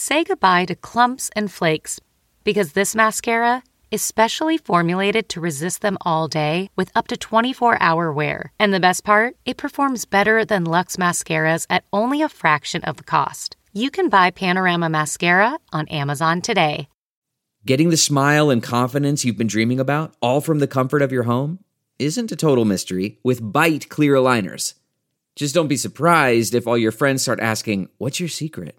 Say goodbye to clumps and flakes because this mascara is specially formulated to resist them all day with up to 24 hour wear. And the best part, it performs better than Luxe mascaras at only a fraction of the cost. You can buy Panorama Mascara on Amazon today. Getting the smile and confidence you've been dreaming about, all from the comfort of your home, isn't a total mystery with Byte Clear Aligners. Just don't be surprised if all your friends start asking, What's your secret?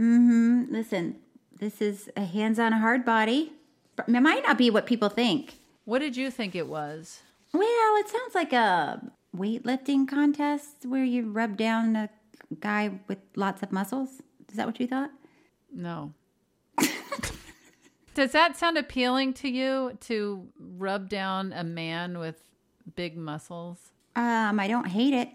Mm-hmm. Listen, this is a hands on hard body. It might not be what people think. What did you think it was? Well, it sounds like a weightlifting contest where you rub down a guy with lots of muscles. Is that what you thought? No. Does that sound appealing to you to rub down a man with big muscles? Um, I don't hate it.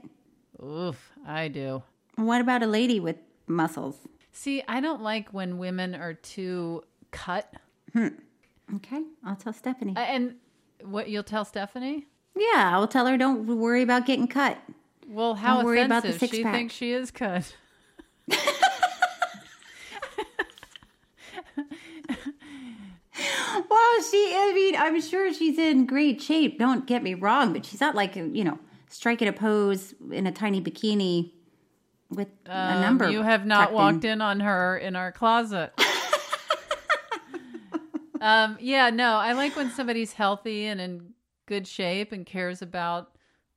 Oof, I do. What about a lady with muscles? See, I don't like when women are too cut. Okay, I'll tell Stephanie. Uh, And what you'll tell Stephanie? yeah, I'll tell her don't worry about getting cut. Well, how Don't worry about the offensive. she six-pack. thinks she is cut. Well, she, I mean, I'm sure she's in great shape. Don't get me wrong, but she's not like, you know, striking a pose in a tiny bikini with a number. Um, You have not walked in on her in our closet. um, yeah, no, I like when somebody's healthy and in good shape and cares about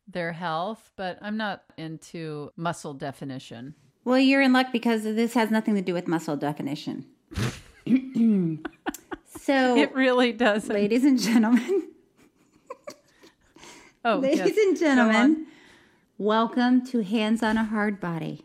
their health, but I'm not into muscle definition. Well, you're in luck because this has nothing to do with muscle definition. so, It really doesn't. ladies and gentlemen, oh, ladies yes. and gentlemen, welcome to Hands on a Hard Body.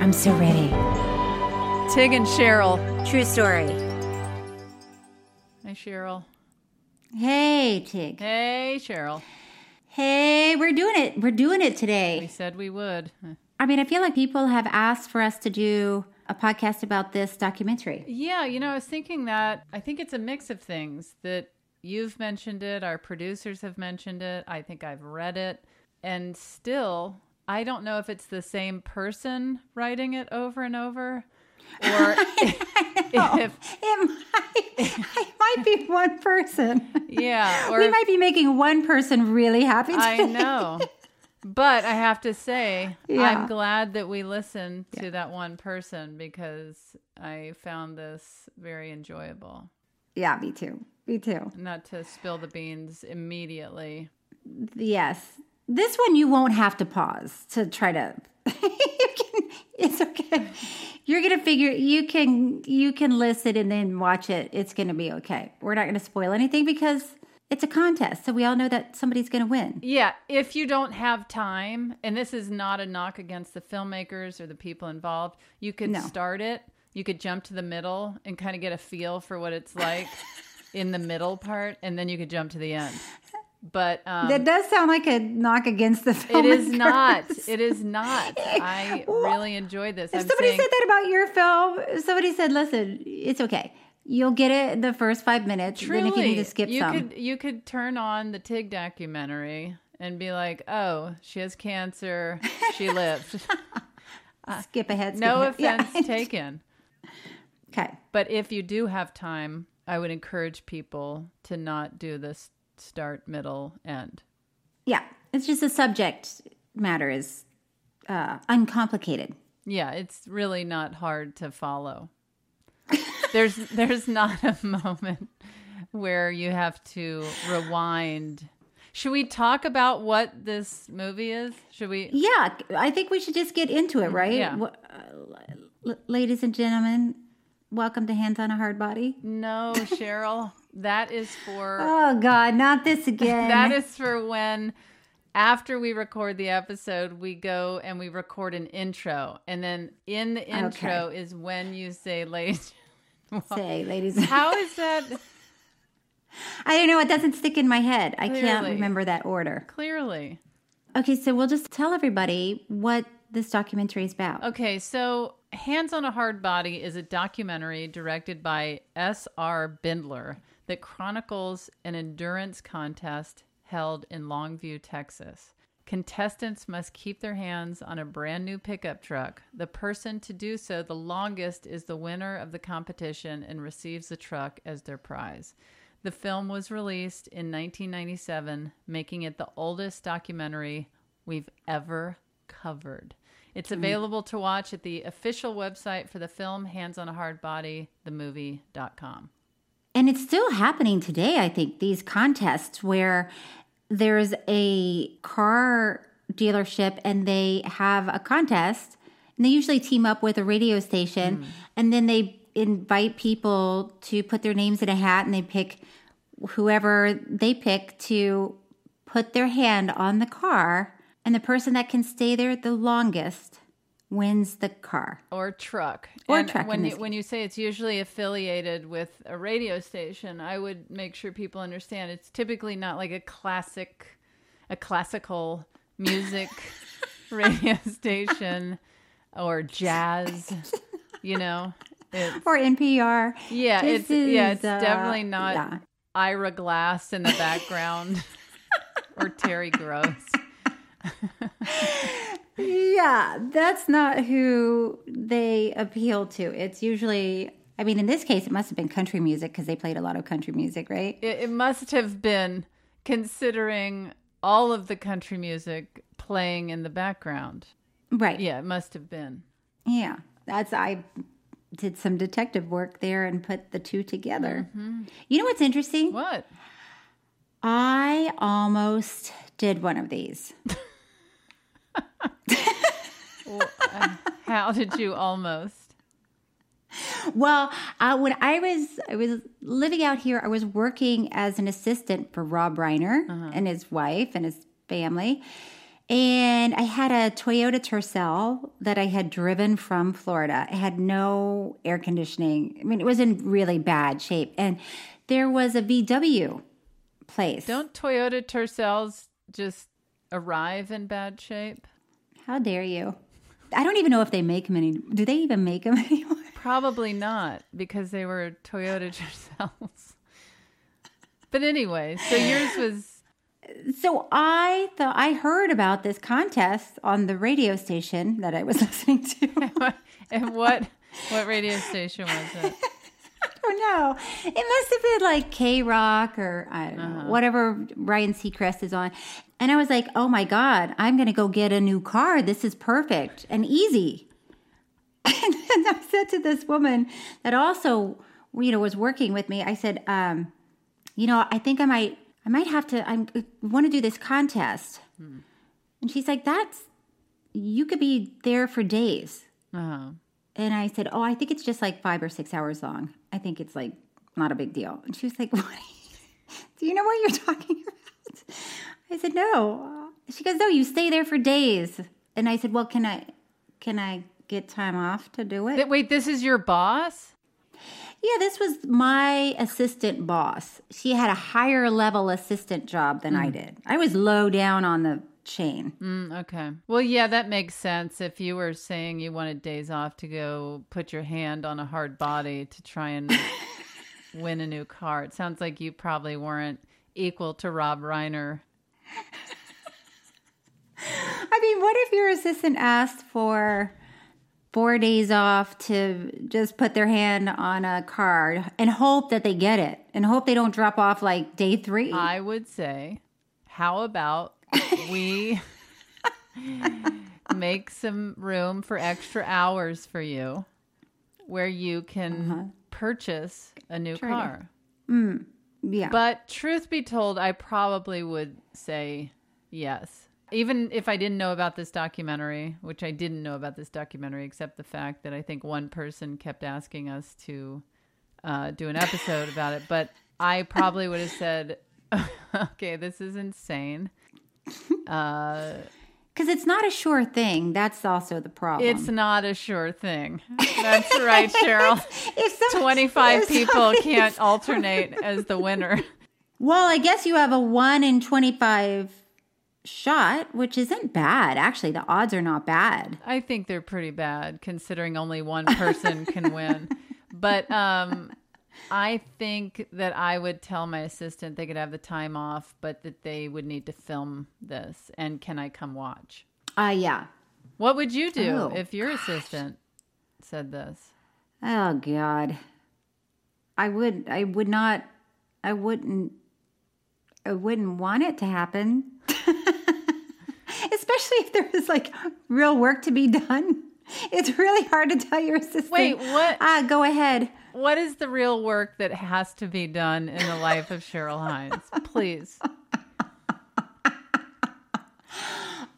I'm so ready. Tig and Cheryl. True story. Hi, Cheryl. Hey, Tig. Hey, Cheryl. Hey, we're doing it. We're doing it today. We said we would. I mean, I feel like people have asked for us to do a podcast about this documentary. Yeah, you know, I was thinking that I think it's a mix of things that you've mentioned it, our producers have mentioned it, I think I've read it, and still, I don't know if it's the same person writing it over and over or if It might, it might be one person. yeah, or we if- might be making one person really happy. I know. But I have to say, Yeah. I'm glad that we listened to that one person because I found this very enjoyable. Yeah, me too. Me too. Not to spill the beans immediately. Yes. This one you won't have to pause to try to you can, it's okay. You're gonna figure you can you can listen and then watch it. It's gonna be okay. We're not gonna spoil anything because it's a contest, so we all know that somebody's gonna win. Yeah, if you don't have time, and this is not a knock against the filmmakers or the people involved, you could No. start it. You could jump to the middle and kind of get a feel for what it's like in the middle part, and then you could jump to the end. But um, that does sound like a knock against the film. it is not. It is not. I really enjoyed this. If I'm somebody saying, said that about your film, somebody said, "Listen, it's okay. You'll get it in the first five minutes. truly, then if you need to skip you some, could you could turn on the Tig documentary and be like, "Oh, she has cancer. She lived." skip ahead. Skip no ahead. Yeah. offense taken. Okay. But if you do have time, I would encourage people to not do this start, middle, end. Yeah, it's just the subject matter is uh, uncomplicated. Yeah, it's really not hard to follow. there's there's not a moment where you have to rewind. Should we talk about what this movie is? Should we? Yeah, I think we should just get into it, right? Yeah. Wh- uh, ladies and gentlemen, welcome to Hands on a Hard Body. No, Cheryl. That is for Oh God, not this again. that is for when after we record the episode, we go and we record an intro, and then in the intro is when you say, "Ladies." say, ladies. How is that? I don't know. It doesn't stick in my head. I can't remember that order. Clearly. Okay, so we'll just tell everybody what this documentary is about. Okay, so Hands on a Hard Body is a documentary directed by S.R. Bindler that chronicles an endurance contest held in Longview, Texas. Contestants must keep their hands on a brand new pickup truck. The person to do so the longest is the winner of the competition and receives the truck as their prize. The film was released in 1997, making it the oldest documentary we've ever covered. It's mm. available to watch at the official website for the film Hands on a Hard Body, themovie.com. And it's still happening today, I think, these contests where there's a car dealership and they have a contest and they usually team up with a radio station mm. and then they invite people to put their names in a hat and they pick whoever they pick to put their hand on the car and the person that can stay there the longest wins the car. Or truck. Or and truck When you, when you say it's usually affiliated with a radio station, I would make sure people understand it's typically not like a classic, a classical music radio station or jazz. You know, it's, Or NPR. yeah, This it's yeah, it's uh, definitely not yeah. Ira Glass in the background or Terry Gross. Yeah, that's not who they appeal to. It's usually, I mean, in this case, it must have been country music because they played a lot of country music, right? It, it must have been considering all of the country music playing in the background. Right. Yeah, it must have been. Yeah. That's, I did some detective work there and put the two together. Mm-hmm. You know what's interesting? What? I almost did one of these. How did you almost? Well, uh, when I was I was living out here, I was working as an assistant for Rob Reiner and his wife and his family, and I had a Toyota Tercel that I had driven from Florida. It had no air conditioning. I mean, it was in really bad shape, and there was a VW place. Don't Toyota Tercels just arrive in bad shape? How dare you? I don't even know if they make them any. Do they even make them anymore? Probably not because they were Toyota Tercels. But anyway, so yours was So I thought I heard about this contest on the radio station that I was listening to. and what what radio station was it? I don't know. It must have been like K Rock or I don't know, whatever Ryan Seacrest is on. And I was like, oh my God, I'm going to go get a new car. This is perfect and easy. And then I said to this woman that also, you know, was working with me, I said, um, you know, I think I might, I might have to, I'm, I want to do this contest. And she's like, that's, you could be there for days. Uh-huh. And I said, Oh, I think it's just like five or six hours long. I think it's like not a big deal. And she was like, What? Do you know what you're talking about? I said, No. She goes, No, you stay there for days. And I said, Well, can I can I get time off to do it? Wait, this is your boss? Yeah, this was my assistant boss. She had a higher level assistant job than I mm. did. I was low down on the chain. Mm, okay. Well, yeah, that makes sense. If you were saying you wanted days off to go put your hand on a hard body to try and win a new car, it sounds like you probably weren't equal to Rob Reiner. I mean, what if your assistant asked for four days off to just put their hand on a card and hope that they get it and hope they don't drop off like day three? I would say, how about we make some room for extra hours for you where you can purchase a new Try car? yeah. But truth be told, I probably would say yes. Even if I didn't know about this documentary, which I didn't know about this documentary, except the fact that I think one person kept asking us to uh, do an episode about it. But I probably would have said, okay, this is insane. Uh, Because it's not a sure thing. That's also the problem. it's not a sure thing. That's right, Cheryl. If some- 25 if people can't alternate as the winner. Well, I guess you have a 1 in 25 shot, which isn't bad. Actually, the odds are not bad. I think they're pretty bad considering only one person can win. But um, I think that I would tell my assistant they could have the time off, but that they would need to film this. And can I come watch? Uh, yeah. What would you do Oh, if your assistant said this? Oh, God. I would, I would not, I wouldn't, I wouldn't want it to happen. Especially if there was like real work to be done. It's really hard to tell your assistant. Wait, what? Ah, go ahead. What is the real work that has to be done in the life of Cheryl Hines? Please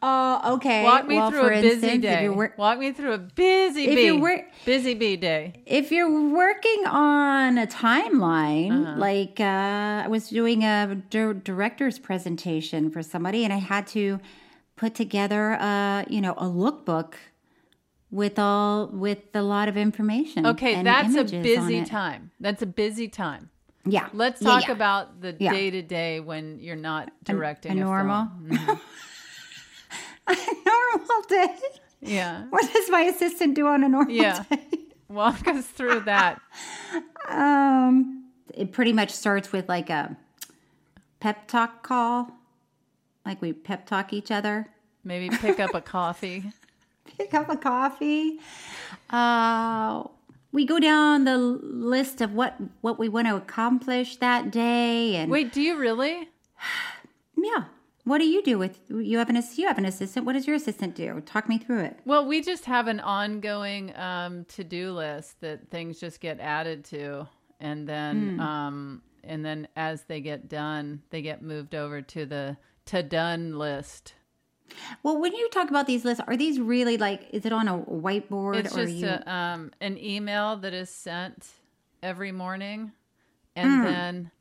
Oh, okay. walk me Well, through a busy instance, day. wor- walk me through a busy If bee. wor- busy bee day. if you're working on a timeline, Uh-huh. like uh, I was doing a dir- director's presentation for somebody, and I had to put together a you know a lookbook with all with a lot of information. Okay, that's a busy time. That's a busy time. Yeah. Let's talk yeah. about the Yeah. day to day when you're not directing a a, normal? film. Mhm. a normal day. Yeah, What does my assistant do on a normal yeah. day? Walk us through that. Um, it pretty much starts with like a pep talk call, like we pep talk each other. Maybe pick up a coffee. pick up a coffee. Uh, we go down the list of what what we want to accomplish that day, and Wait, do you really? yeah. What do you do with you have an you have an assistant? What does your assistant do? Talk me through it. Well, we just have an ongoing um, to-do list that things just get added to, and then Hmm. um, and then as they get done, they get moved over to the to done list. Well, when you talk about these lists, are these really like? Is it on a whiteboard It's or just you? a, um, an email that is sent every morning, and then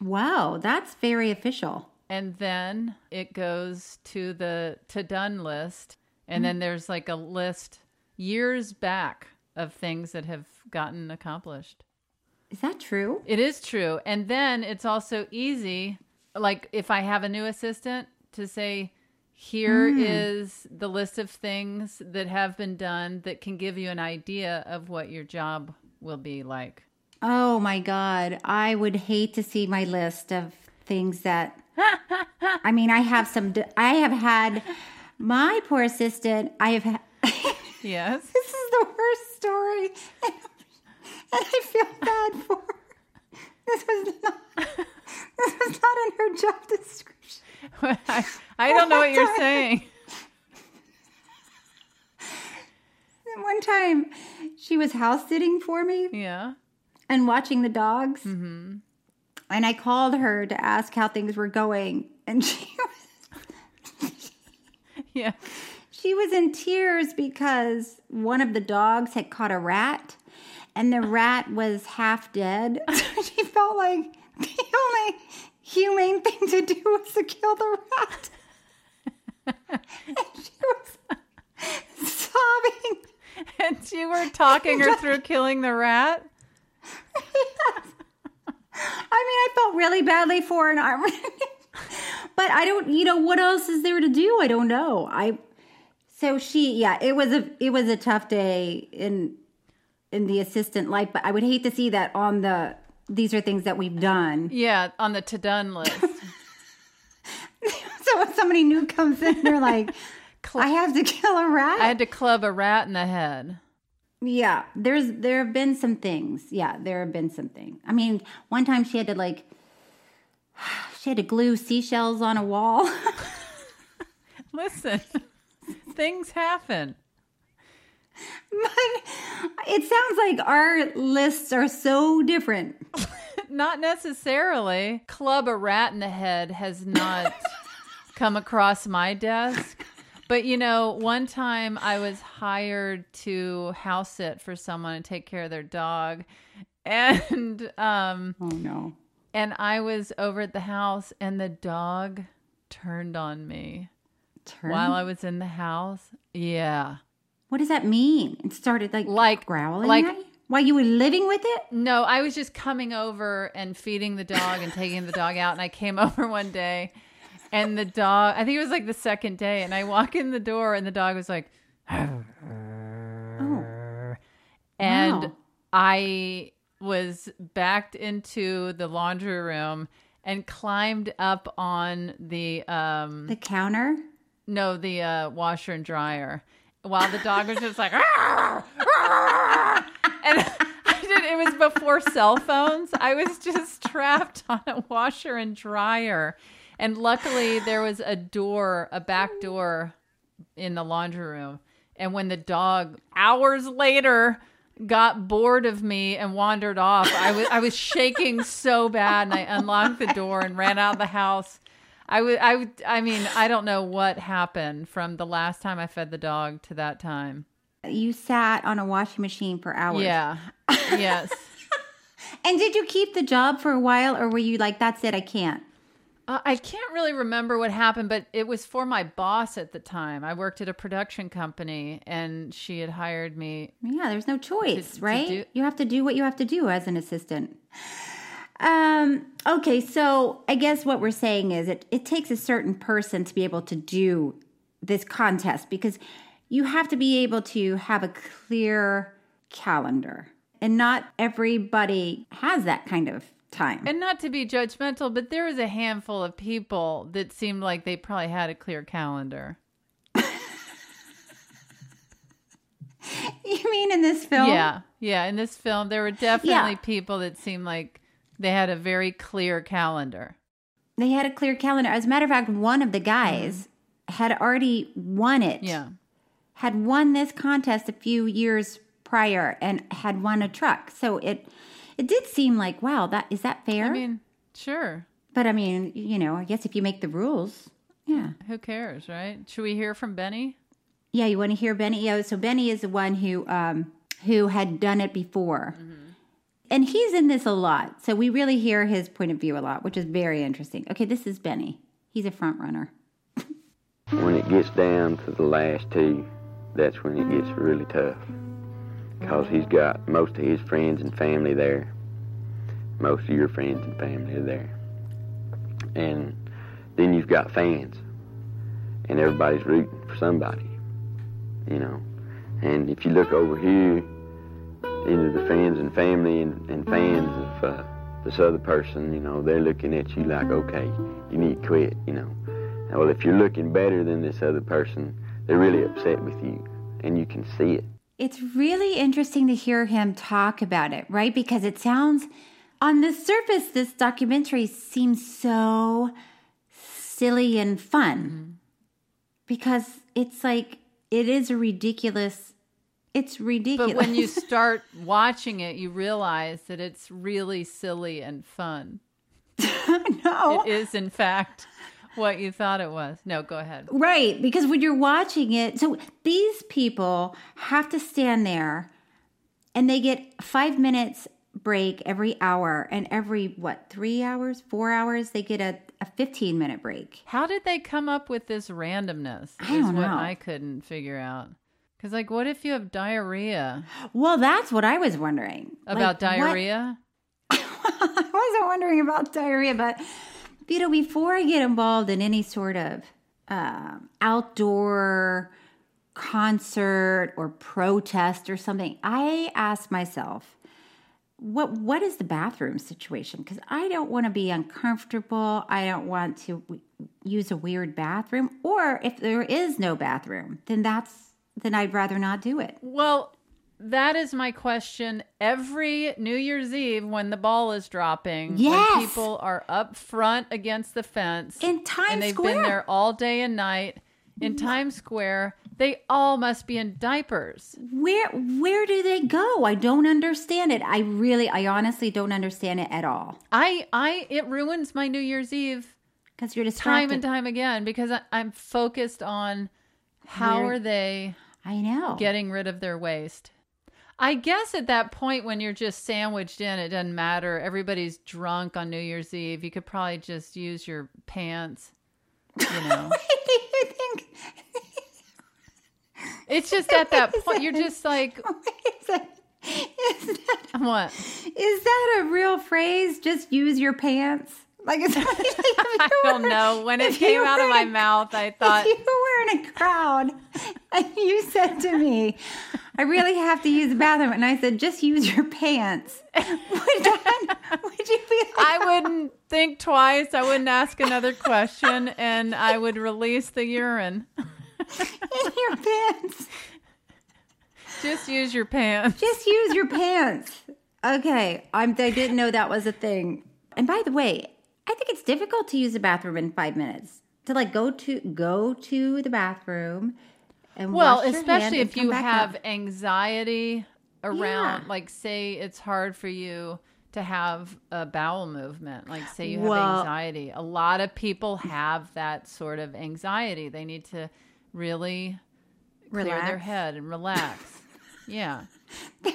wow, that's very official. and then it goes to the to done list, and Hmm. then there's like a list years back of things that have gotten accomplished. Is that true? It is true, and then it's also easy. Like if I have a new assistant to say. Here hmm. is the list of things that have been done that can give you an idea of what your job will be like. Oh my god, I would hate to see my list of things that. I mean, I have some. I have had my poor assistant. I have. Ha- Yes. this is the worst story, and, I feel bad for. her. This was not. This was not in her job description. I, I don't know what you're saying. One time, she was house sitting for me Yeah. and watching the dogs. Mm-hmm. And I called her to ask how things were going, and she was Yeah. She was in tears because one of the dogs had caught a rat and the rat was half dead. So she felt like the only humane thing to do was to kill the rat. And she was sobbing. And you were talking her through killing the rat? I mean, I felt really badly for her, and I, but I don't. You know, what else is there to do? I don't know. I so she, yeah, it was a it was a tough day in in the assistant life, but I would hate to see that on the. These are things that we've done. Yeah, on the to done list. So if somebody new comes in, they're like, "I have to kill a rat." I had to club a rat in the head. Yeah, there's there have been some things. Yeah, there have been some things. I mean, one time she had to like she had to glue seashells on a wall. Listen, things happen. but it sounds like our lists are so different. Not necessarily. Club a rat in the head has not come across my desk. But you know, one time I was hired to house sit for someone and take care of their dog. And um Oh no. and I was over at the house and the dog turned on me Turn? while I was in the house. Yeah. what does that mean? It started like Like- growling like- you? while you were living with it? No, I was just coming over and feeding the dog and taking the dog out. And I came over one day and the dog, I think it was like the second day, and I walk in the door and the dog was like, Oh. and Wow. I was backed into the laundry room and climbed up on the um The counter? no the uh, washer and dryer while the dog was just like "Arr! Arr!" and I did it was before cell phones I was just trapped on a washer and dryer and luckily there was a door a back door in the laundry room and when the dog hours later got bored of me and wandered off I was I was shaking so bad and I unlocked the door and ran out of the house I would, I would, I mean, I don't know what happened from the last time I fed the dog to that time. You sat on a washing machine for hours. Yeah. yes. And did you keep the job for a while or were you like, that's it, I can't? Uh, I can't really remember what happened, but it was for my boss at the time. I worked at a production company and she had hired me. Yeah, there's no choice, To- to right? do- you have to do what you have to do as an assistant. Um, okay, so I guess what we're saying is it, it takes a certain person to be able to do this contest because you have to be able to have a clear calendar. And not everybody has that kind of time. And not to be judgmental, but there was a handful of people that seemed like they probably had a clear calendar. you mean in this film? Yeah. Yeah. In this film, there were definitely Yeah. people that seemed like they had a very clear calendar. They had a clear calendar. As a matter of fact, one of the guys mm. had already won it. Yeah. had won this contest a few years prior and had won a truck. So it it did seem like wow, that is that fair? I mean, sure. but I mean, you know, I guess if you make the rules, yeah, Who cares, right? Should we hear from Benny? yeah. You want to hear Benny? Yeah. So Benny is the one who um who had done it before. And he's in this a lot. So we really hear his point of view a lot, which is very interesting. Okay, this is Benny. He's a front runner. When it gets down to the last two, that's when it gets really tough. Because he's got most of his friends and family there. Most of your friends and family are there. And then you've got fans. And everybody's rooting for somebody, you know. And if you look over here into the friends and family and, and fans of uh, this other person, you know, they're looking at you like, okay, you need to quit, you know. Well, if you're looking better than this other person, they're really upset with you, and you can see it. It's really interesting to hear him talk about it, right? Because it sounds, on the surface, this documentary seems so silly and fun. Mm-hmm. Because it's like, it is a ridiculous, it's ridiculous. But when you start watching it, you realize that it's really silly and fun. no. It is, in fact, what you thought it was. No, go ahead. Right, because when you're watching it, so these people have to stand there and they get five minutes break every hour, and every what, three hours, four hours, they get a, a 15 minute break. How did they come up with this randomness? I is don't what know. I couldn't figure out. Because, like, what if you have diarrhea? Well, that's what I was wondering About Like, diarrhea? I wasn't wondering about diarrhea, but you know, before I get involved in any sort of uh, outdoor concert or protest or something, I ask myself, what what is the bathroom situation? Because I don't want to be uncomfortable. I don't want to w- use a weird bathroom. Or if there is no bathroom, then that's then I'd rather not do it. Well, that is my question every New Year's Eve when the ball is dropping. Yes. When people are up front against the fence. In Times Square. And they've Square. been there all day and night in Times Square. They all must be in diapers. Where where do they go? I don't understand it. I really, I honestly don't understand it at all. I I it ruins my New Year's Eve Because you're just time and time again because I, I'm focused on how Where- are they I know. getting rid of their waste. I guess at that point when you're just sandwiched in, it doesn't matter. Everybody's drunk on New Year's Eve. You could probably just use your pants. You know, you think? it's just at that point you're just like, Is that, is that what? is that a real phrase? Just use your pants. Like it's like I don't were- know. When it came out of my a- mouth, I thought, if you were in a crowd and you said to me, "I really have to use the bathroom," and I said, "Just use your pants," would that would you be like, I oh. wouldn't think twice. I wouldn't ask another question, and I would release the urine. in your pants? Just use your pants. Just use your pants. Okay, I'm. I didn't know that was a thing. And by the way, I think it's difficult to use the bathroom in five minutes. To like go to go to the bathroom and Well, especially if you have up. anxiety around, Yeah. like, say it's hard for you to have a bowel movement. Like, say you have Well- anxiety. A lot of people have that sort of anxiety. They need to really clear their head and relax. yeah.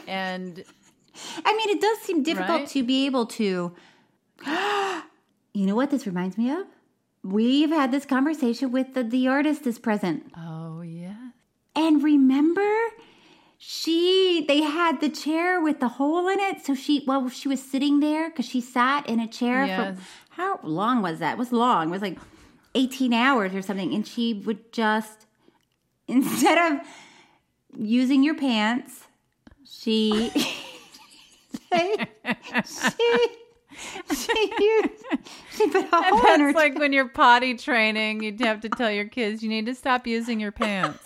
And I mean, it does seem difficult Right? to be able to. you know what this reminds me of? We've had this conversation with the, the artist is present. oh, yeah. And remember, she they had the chair with the hole in it. So she well, she was sitting there because she sat in a chair Yes. for how long was that? It was long. It was like 18 hours or something. And she would just instead of using your pants, she she she she, used, she put a hole in her like when you're potty training, you'd have to tell your kids you need to stop using your pants.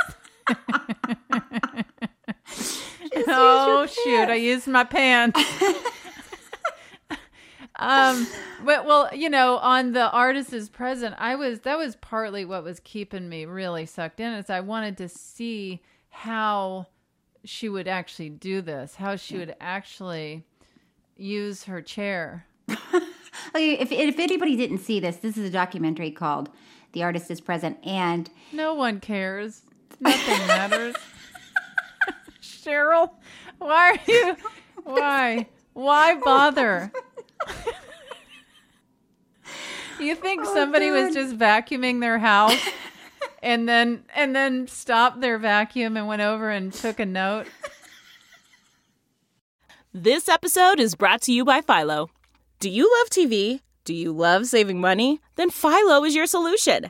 Oh shoot, I used my pants. um but well, you know, on the artist is present, I was that was partly what was keeping me really sucked in is I wanted to see how she would actually do this, how she would actually use her chair. Okay, if, if anybody didn't see this, this is a documentary called The Artist is Present. And No one cares. Nothing matters. Cheryl, why are you? Why? Why bother? you think oh, somebody was just vacuuming their house and then and then stopped their vacuum and went over and took a note? This episode is brought to you by Philo. Do you love TV? Do you love saving money? Then Philo is your solution.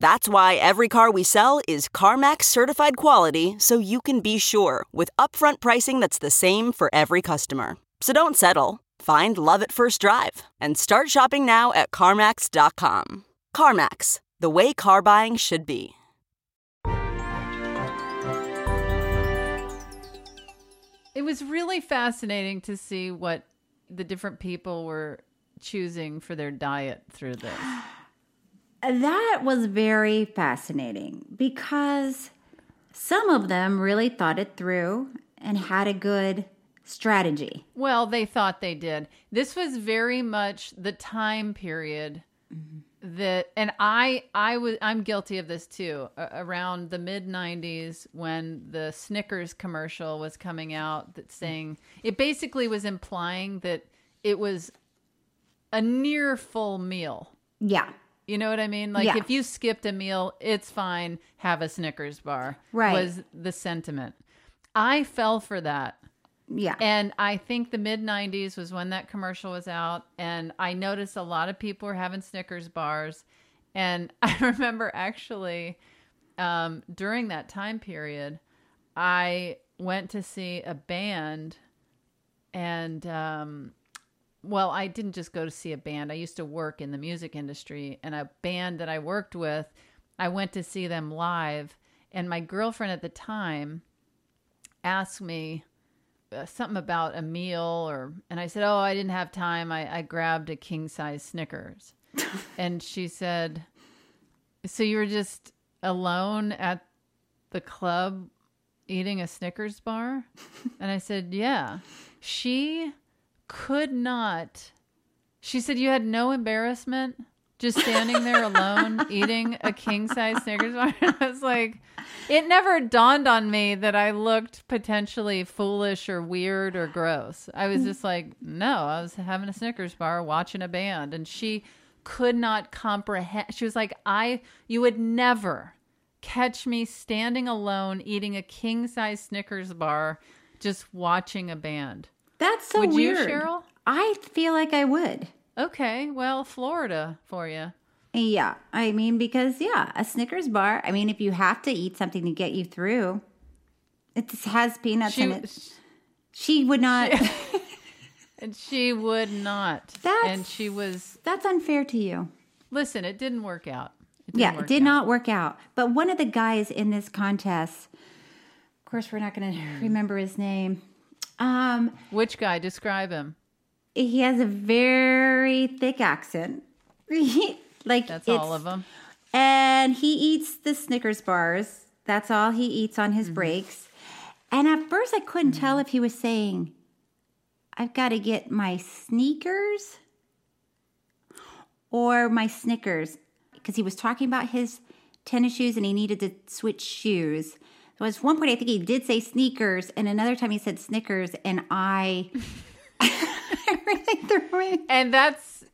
That's why every car we sell is CarMax certified quality so you can be sure with upfront pricing that's the same for every customer. So don't settle. Find love at first drive and start shopping now at CarMax.com. CarMax, the way car buying should be. It was really fascinating to see what the different people were choosing for their diet through this. That was very fascinating because some of them really thought it through and had a good strategy. Well, they thought they did. This was very much the time period that and I I was I'm guilty of this too. A- around the mid 90s when the Snickers commercial was coming out that saying it basically was implying that it was a near full meal. Yeah. You know what I mean? Like Yeah. if you skipped a meal, it's fine. Have a Snickers bar. Right. Was the sentiment. I fell for that. Yeah. And I think the mid 90s was when that commercial was out. And I noticed a lot of people were having Snickers bars. And I remember actually um, during that time period, I went to see a band. And, um, well, I didn't just go to see a band. I used to work in the music industry. And a band that I worked with, I went to see them live. And my girlfriend at the time asked me, uh, something about a meal or and I said, "Oh, I didn't have time. I, I grabbed a king size Snickers." and she said, "So you were just alone at the club eating a Snickers bar?" and I said, "Yeah." She could not. She said you had no embarrassment just standing there alone eating a king size Snickers bar. I was like, it never dawned on me that I looked potentially foolish or weird or gross. I was just like, no, I was having a Snickers bar watching a band. And she could not comprehend. She was like, I, you would never catch me standing alone eating a king size Snickers bar just watching a band. That's so Would you, weird. Cheryl? I feel like I would. Okay, well, Florida for you. Yeah. I mean, because, yeah, a Snickers bar, I mean, if you have to eat something to get you through, it has peanuts She- in it. She would not. And she would not. That's- and she was. That's unfair to you. Listen, it didn't work out. It didn't Yeah, it did out. not work out. But one of the guys in this contest, of course, we're not going to remember his name. Um, Which guy? Describe him. he has a very thick accent. like That's all of them. And he eats the Snickers bars. That's all he eats on Mm-hmm. his breaks. And at first, I couldn't tell if he was saying, I've got to get my sneakers or my Snickers. Because he was talking about his tennis shoes and he needed to switch shoes. So at one point, I think he did say sneakers, and another time he said Snickers, and I, I really threw me. And that's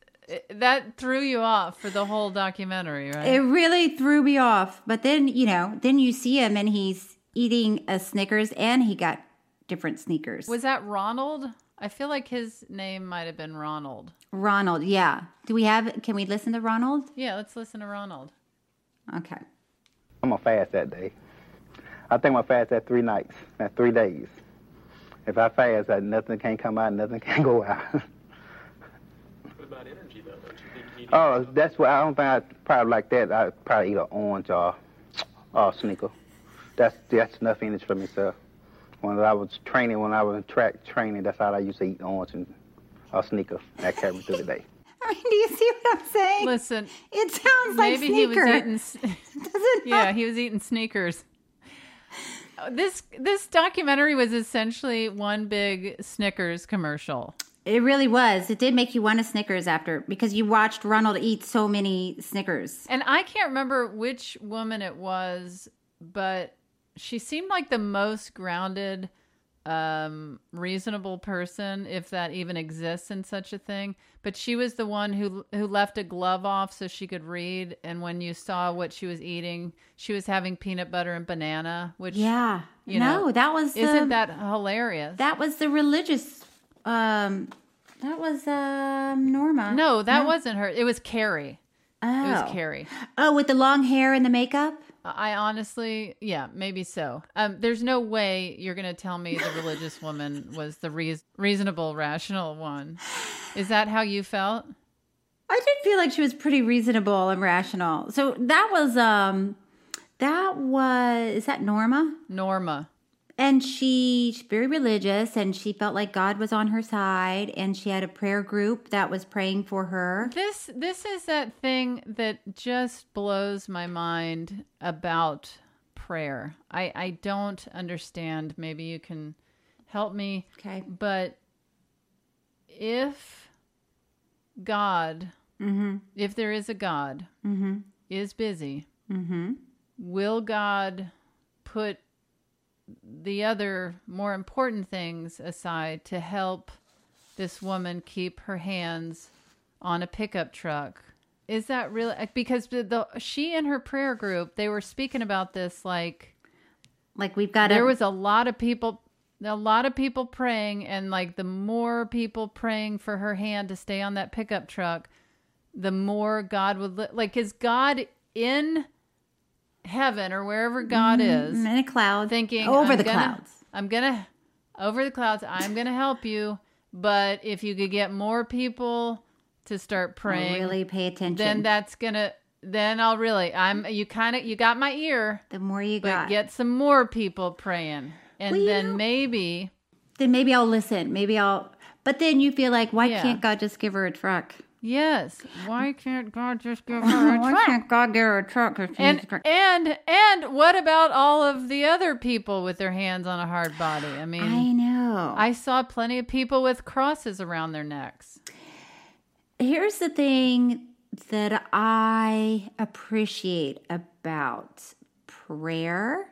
that threw you off for the whole documentary, right? It really threw me off. But then, you know, then you see him and he's eating a Snickers and he got different sneakers. was that Ronald? I feel like his name might have been Ronald. Ronald, yeah. Do we have, can we listen to Ronald? Yeah, let's listen to Ronald. Okay. I'm gonna fast that day. I think I'm gonna fast that three nights, at three days. If I fast, that nothing can come out, nothing can go out. What about energy though? Don't you think eating oh, that's why I don't think I'd probably like that. I'd probably eat an orange or, or sneaker. That's that's enough energy for me, sir. When I was training, when I was in track training, that's all I used to eat orange and a sneaker. That carried me through the day. I mean, do you see what I'm saying? Listen, it sounds like maybe he was eating. Doesn't yeah, he was eating sneakers. This this documentary was essentially one big Snickers commercial. It really was. It did make you want a Snickers after because you watched Ronald eat so many Snickers. And I can't remember which woman it was, but she seemed like the most grounded um, reasonable person, if that even exists in such a thing. But she was the one who who left a glove off so she could read. And when you saw what she was eating, she was having peanut butter and banana. Which Yeah. you no, know, that was the, isn't that hilarious? that was the religious. Um, that was um Norma. no, that wasn't her. It was Carrie. Oh. It was Carrie. Oh, with the long hair and the makeup. I honestly, yeah, maybe so. Um, there's no way you're going to tell me the religious woman was the reas reasonable, rational one. Is that how you felt? I did feel like she was pretty reasonable and rational. So that was um that was is that Norma? Norma. And she, she's very religious and she felt like God was on her side and she had a prayer group that was praying for her. This this is that thing that just blows my mind about prayer. I I don't understand. Maybe you can help me. Okay. But if God, Mhm. if there is a God, Mhm. is busy, Mhm. will God put the other more important things aside to help this woman keep her hands on a pickup truck? Is that really eh, because the, the she and her prayer group they were speaking about this like Like we've got there a, was a lot of people a lot of people praying and like the more people praying for her hand to stay on that pickup truck the more god would li- like is god in heaven or wherever god Mhm, is in a cloud thinking over I'm the gonna- clouds. i'm gonna over the clouds i'm gonna help you but if you could get more people to start praying really pay attention. then that's gonna then i'll really i'm you kind of you got my ear the more you but got. get some more people praying and Well, then know- maybe then maybe I'll listen. Maybe I'll but then you feel like why Yeah. can't God just give her a truck? Yes why can't god just give her a why truck can't God give her a truck? if and and and what about all of the other people with their hands on a hard body i mean I know. i saw plenty of people with crosses around their necks Here's the thing that I appreciate about prayer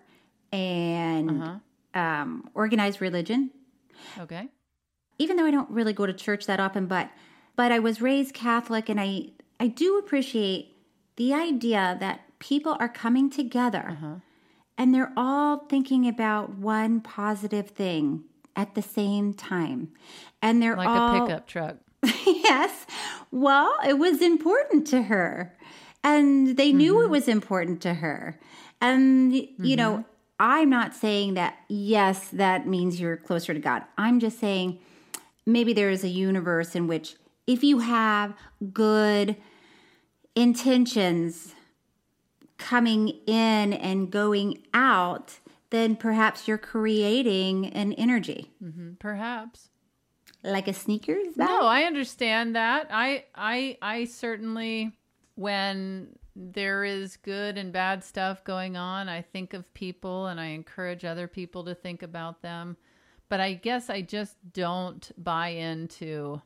and Uh-huh. um, organized religion. okay Even though I don't really go to church that often, but but I was raised Catholic, and I I do appreciate the idea that people are coming together Uh-huh. and they're all thinking about one positive thing at the same time, and they're like all a pickup truck yes. Well, it was important to her. And they knew Mm-hmm. it was important to her. And, you know, I'm not saying that, yes, that means you're closer to God. I'm just saying maybe there is a universe in which if you have good intentions coming in and going out, then perhaps you're creating an energy hmm perhaps like a sneakers bag. No, I understand that. I I I certainly when there is good and bad stuff going on, I think of people and I encourage other people to think about them. But I guess I just don't buy into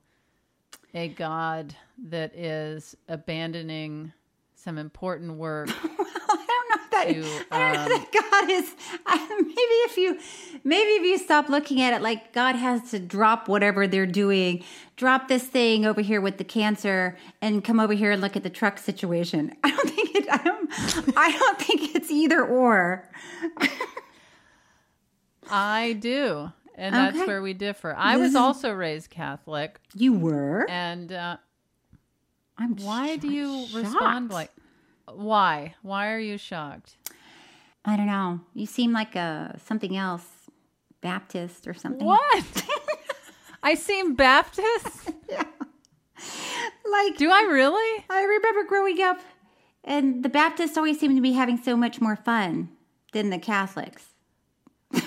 a God that is abandoning some important work. well, I don't know that, to, I don't know um, that God is. maybe if you, maybe if you stop looking at it like God has to drop whatever they're doing, drop this thing over here with the cancer, and come over here and look at the truck situation. I don't think it. I don't. I don't think it's either or. I do. And that's where we differ. I was also raised Catholic. You were. And uh, I'm. why do you shocked. respond like why? Why are you shocked? I don't know. You seem like a something else, Baptist or something. What? I seem Baptist? yeah. Like, do I really? I remember growing up, and the Baptists always seemed to be having so much more fun than the Catholics.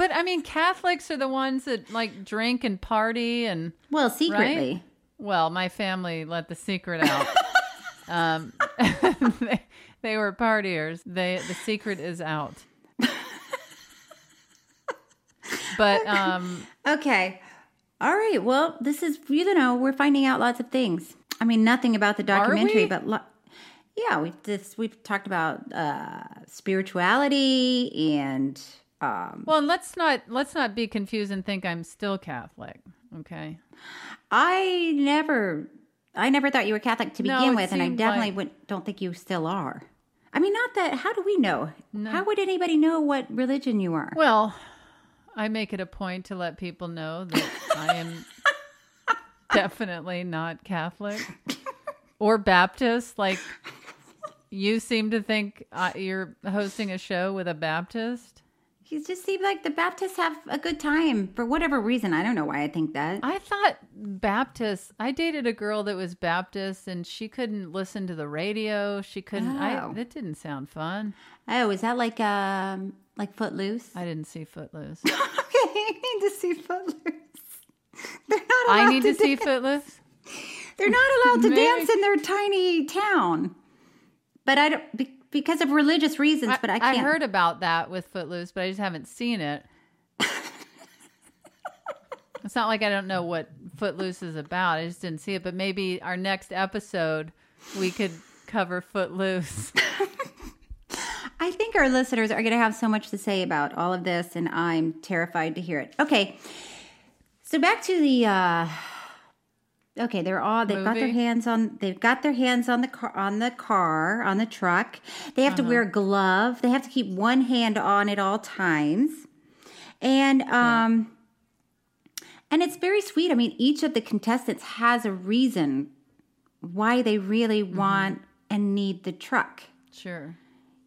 But I mean, Catholics are the ones that like drink and party and Well, secretly. right? Well, my family let the secret out. um, they, they were partiers. They the secret is out. but um, Okay. All right. Well, this is you know we're finding out lots of things. I mean, nothing about the documentary, but lo- yeah, we've just we've talked about uh, spirituality and Um, Well, and let's not let's not be confused and think I'm still Catholic. Okay. I never, I never thought you were Catholic to begin it with, and I definitely like- would, don't think you still are. I mean, not that. How do we know? How would anybody know what religion you are? Well, I make it a point to let people know that I am definitely not Catholic or Baptist. Like you seem to think uh, you're hosting a show with a Baptist. You just seem like the Baptists have a good time for whatever reason. I don't know why I think that. I thought Baptist. I dated a girl that was Baptist, and she couldn't listen to the radio. She couldn't. Oh. I. That didn't sound fun. Oh, is that like um like Footloose? I didn't see Footloose. okay, you need to see Footloose. They're not I need to see dance. Footloose. They're not allowed to dance in their tiny town. But I don't be, because of religious reasons. but I can't. I heard about that with Footloose, but I just haven't seen it. it's not like I don't know what Footloose is about. I just didn't see it. But maybe our next episode we could cover Footloose. I think our listeners are going to have so much to say about all of this, and I'm terrified to hear it. Okay, so back to the. uh Okay, they're all they've got their hands on they've got their hands on the car on the car on the truck. They have to wear a glove. They have to keep one hand on at all times, and um, and it's very sweet. I mean, each of the contestants has a reason why they really want and need the truck Sure.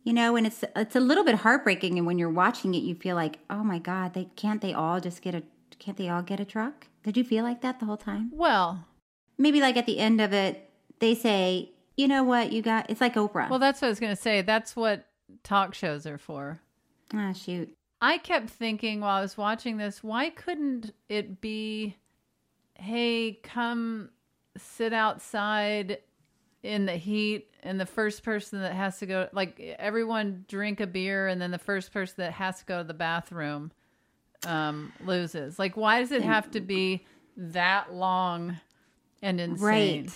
you know and it's it's a little bit heartbreaking and when you're watching it you feel like oh my god they can't they all just get a can't they all get a truck did you feel like that the whole time Well, maybe like at the end of it they say you know what you got it's like oprah well, that's what I was going to say. That's what talk shows are for. ah shoot I kept thinking while I was watching this, why couldn't it be, hey, come sit outside in the heat and the first person that has to go, like everyone drink a beer and then the first person that has to go to the bathroom um, loses? Like, why does it have to be that long and insane? right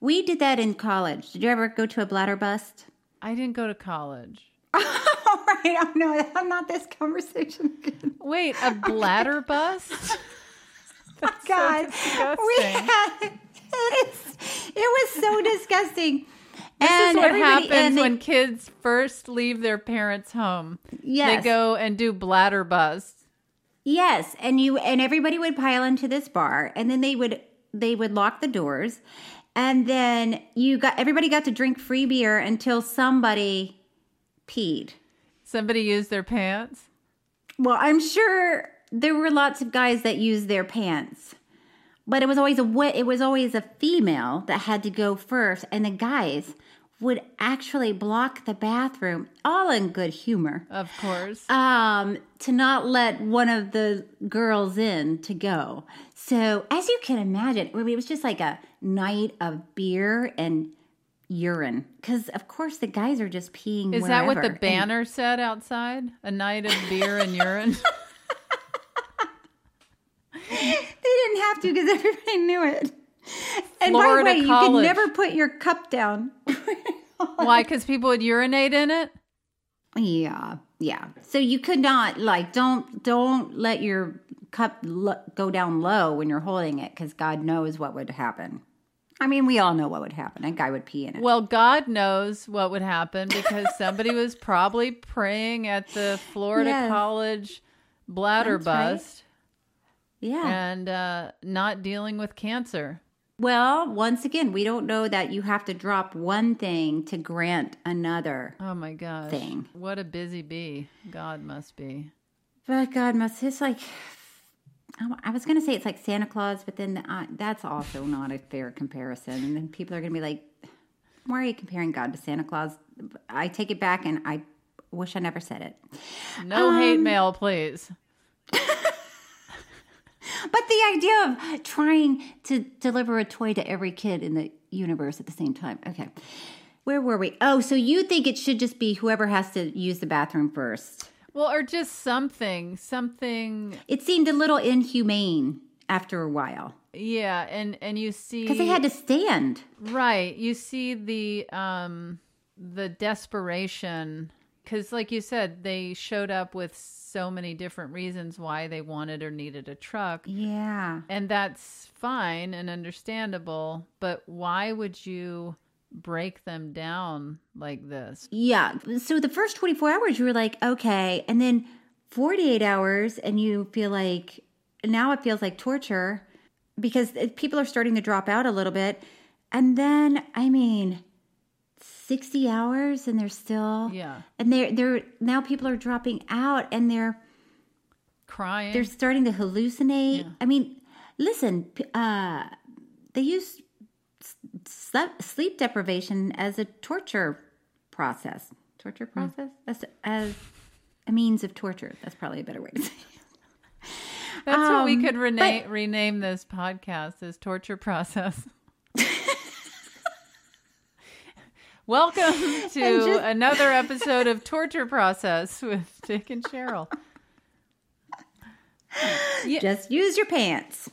we did that in college did you ever go to a bladder bust I didn't go to college. all right oh no i'm not this conversation again. Wait, a bladder bust? oh god we had it's, it was so disgusting This is what happens they- when kids first leave their parents' home. Yes. They go and do bladder busts. Yes, and you and everybody would pile into this bar, and then they would they would lock the doors, and then you got everybody got to drink free beer until somebody peed. Somebody used their pants. Well, I'm sure there were lots of guys that used their pants, but it was always a it was always a female that had to go first, and the guys would actually block the bathroom, all in good humor. Of course. um, to not let one of the girls in to go. So, as you can imagine, I mean, it was just like a night of beer and urine. Because, of course, the guys are just peeing. Is that what the wherever. And- banner said outside? A night of beer and urine? they didn't have to because everybody knew it. And by Florida the way, you College. could never put your cup down. Why? Because people would urinate in it? Yeah, yeah. So you could not like don't don't let your cup lo- go down low when you're holding it because God knows what would happen. I mean, we all know what would happen. A guy would pee in it. Well, God knows what would happen because somebody was probably praying at the Florida Yes. College bladder That's right. bust yeah. and uh, not dealing with cancer. Well, once again, we don't know that you have to drop one thing to grant another. Oh my gosh. Thing. What a busy bee God must be. But God must, it's like, I- was going to say it's like Santa Claus, but then uh, that's also not a fair comparison. And then people are going to be like, why are you comparing God to Santa Claus? I take it back and I wish I never said it. No hate Um, mail, please. But the idea of trying to deliver a toy to every kid in the universe at the same time. Okay. Where were we? Oh, so you think it should just be whoever has to use the bathroom first? Well, or just something, something. It seemed a little inhumane after a while Yeah, and and you see because they had to stand. right. You see the um the desperation because, like you said, they showed up with so many different reasons why they wanted or needed a truck. Yeah. And that's fine and understandable. But why would you break them down like this? Yeah. So the first 24 hours, you were like, okay. And then 48 hours, and you feel like now it feels like torture because people are starting to drop out a little bit. And then, I mean, 60 hours and they're still Yeah. and they're they're now people are dropping out and they're Crying. they're starting to hallucinate i mean listen uh they use sleep, deprivation as a torture process torture Hmm. process as, as a means of torture that's probably a better way to say it That's what we Um, could rename, but- rename this podcast as torture process. Welcome to just- another episode of Torture Process with Tig and Cheryl. just use your pants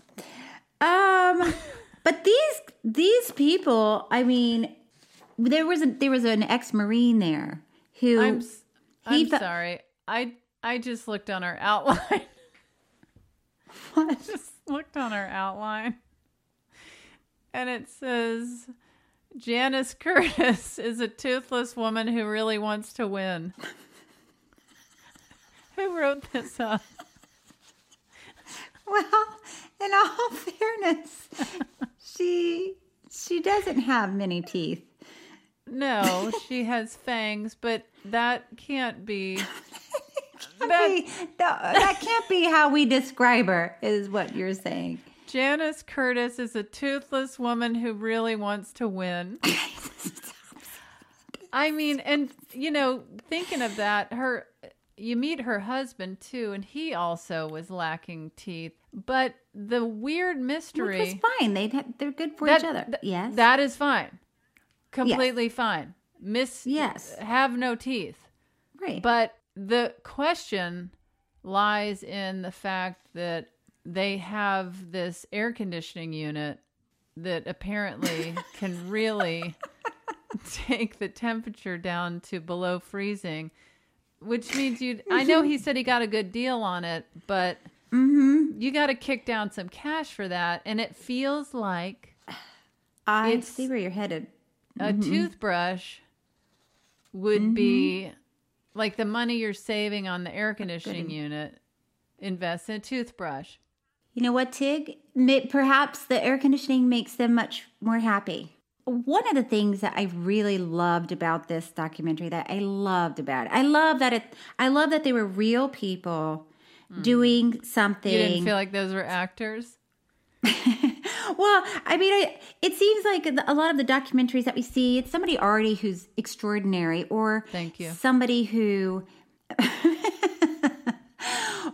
um but these these people i mean there was a there was an ex-marine there who I'm I'm sorry. I I just looked on our outline. I just looked on our outline. And it says Janice Curtis is a toothless woman who really wants to win. who wrote this up? Well, in all fairness, she she doesn't have many teeth. No, she has fangs, but that can't be. That, that can't be how we describe her, is what you're saying. Janice Curtis is a toothless woman who really wants to win. I mean, and you know, thinking of that, her you meet her husband too, and he also was lacking teeth. But the weird mystery Which was fine. They they're good for that- each other. th- yes. that is fine, completely fine. Miss Yes. have no teeth. Right. But the question lies in the fact that they have this air conditioning unit that apparently can really take the temperature down to below freezing, which means you. I know he said he got a good deal on it, but Mm-hmm. you got to kick down some cash for that, and it feels like I see where you're headed. a Mhm. toothbrush would Mm-hmm. be like the money you're saving on the air conditioning unit invest in a toothbrush You know what, Tig? Perhaps the air conditioning makes them much more happy. One of the things that I really loved about this documentary that I loved about it, I love that it, I love that they were real people hmm. doing something. you didn't feel like those were actors well, I mean, I, it seems like a lot of the documentaries that we see, it's somebody already who's extraordinary, or Thank you. somebody who,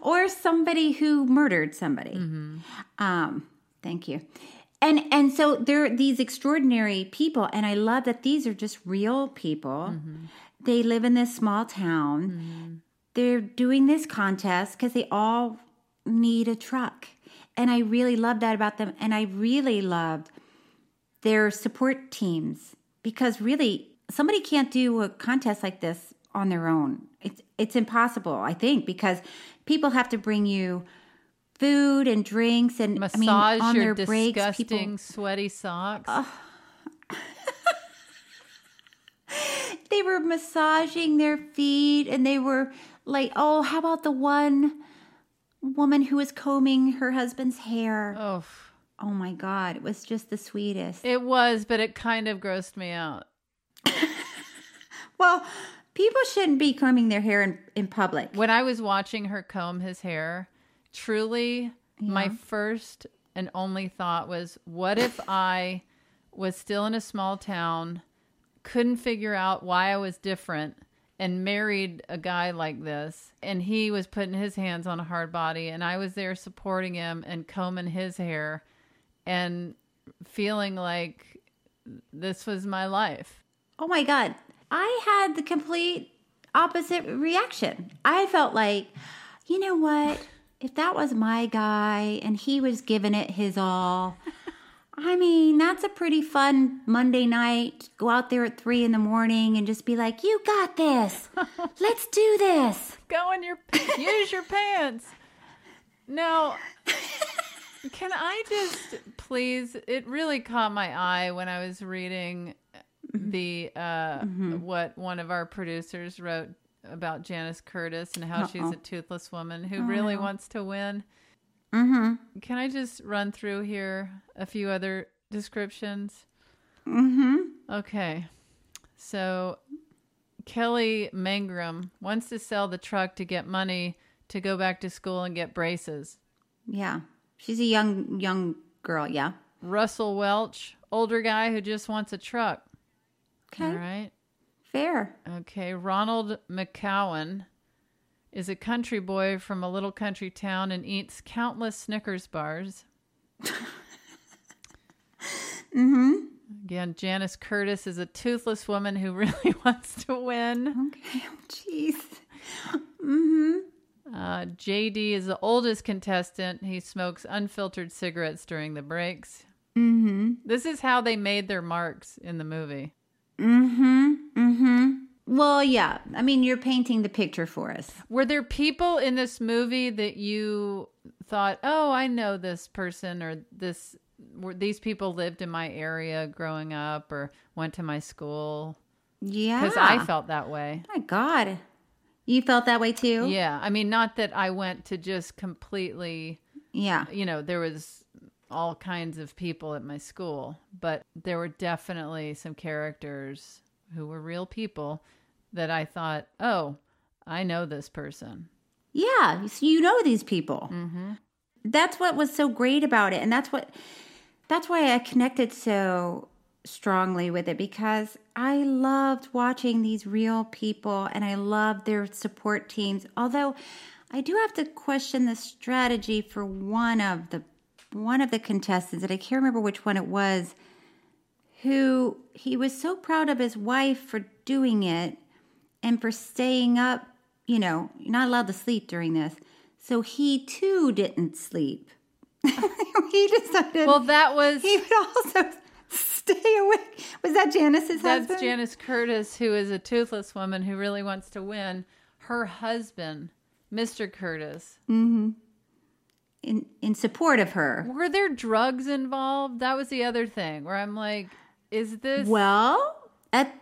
or somebody who murdered somebody. Mm-hmm. Um, thank you. And and so they're these extraordinary people, and I love that these are just real people. Mm-hmm. They live in this small town. Mm-hmm. They're doing this contest because they all need a truck. And I really love that about them. And I really loved their support teams because really somebody can't do a contest like this on their own. It's it's impossible, I think, because people have to bring you food and drinks and I mean on your their breaks people sweaty socks they were massaging their feet and they were like, "Oh, how about the one woman who was combing her husband's hair?" Oh. Oh my god, it was just the sweetest. it was but it kind of grossed me out Well, people shouldn't be combing their hair in, in public. when i was watching her comb his hair truly my first and only thought was what if i was still in a small town couldn't figure out why i was different and married a guy like this and he was putting his hands on a hard body and i was there supporting him and combing his hair and feeling like this was my life. Oh my god, I had the complete opposite reaction. I felt like, you know what? If that was my guy and he was giving it his all, I mean, that's a pretty fun Monday night. Go out there at three in the morning and just be like, "You got this. Let's do this." Go in your use your pants. Now, can I just please? It really caught my eye when I was reading the uh, what one of our producers wrote about Janice Curtis and how she's Uh-oh. a toothless woman who Oh, really no. wants to win. Mm-hmm. Can I just run through here a few other descriptions? Mm-hmm. Okay. So Kelly Mangrum wants to sell the truck to get money to go back to school and get braces. Yeah. She's a young young girl, yeah. Russell Welch, older guy who just wants a truck. Okay. All right. Fair. Okay. Ronald McCowan is a country boy from a little country town and eats countless Snickers bars. Mm-hmm. Again, Janice Curtis is a toothless woman who really wants to win. Okay. Jeez. Mm-hmm. Uh, JD is the oldest contestant. He smokes unfiltered cigarettes during the breaks. Mm-hmm. This is how they made their marks in the movie. Mm-hmm. Mm-hmm. Well, yeah. I mean, you're painting the picture for us. Were there people in this movie that you thought, "Oh, I know this person," or "This, were these people lived in my area growing up, or went to my school"? Yeah. Because I felt that way. My God. You felt that way too? Yeah, I mean, not that I went to just completely. Yeah. You know, there was all kinds of people at my school, but there were definitely some characters who were real people that I thought, "Oh, I know this person." Yeah. So you know these people. Mm-hmm. That's what was so great about it. And that's what that's why I connected so strongly with it because I loved watching these real people and I loved their support teams. Although I do have to question the strategy for one of the one of the contestants, and I can't remember which one it was, who he was so proud of his wife for doing it and for staying up, you know, you're not allowed to sleep during this. So he too didn't sleep. he decided Well, that was he would also stay awake. Was that Janice's husband? That's husband? Janice Curtis, who is a toothless woman who really wants to win. Her husband, Mr. Curtis. hmm In in support of her. Were there drugs involved? That was the other thing where I'm like, is this. Well, at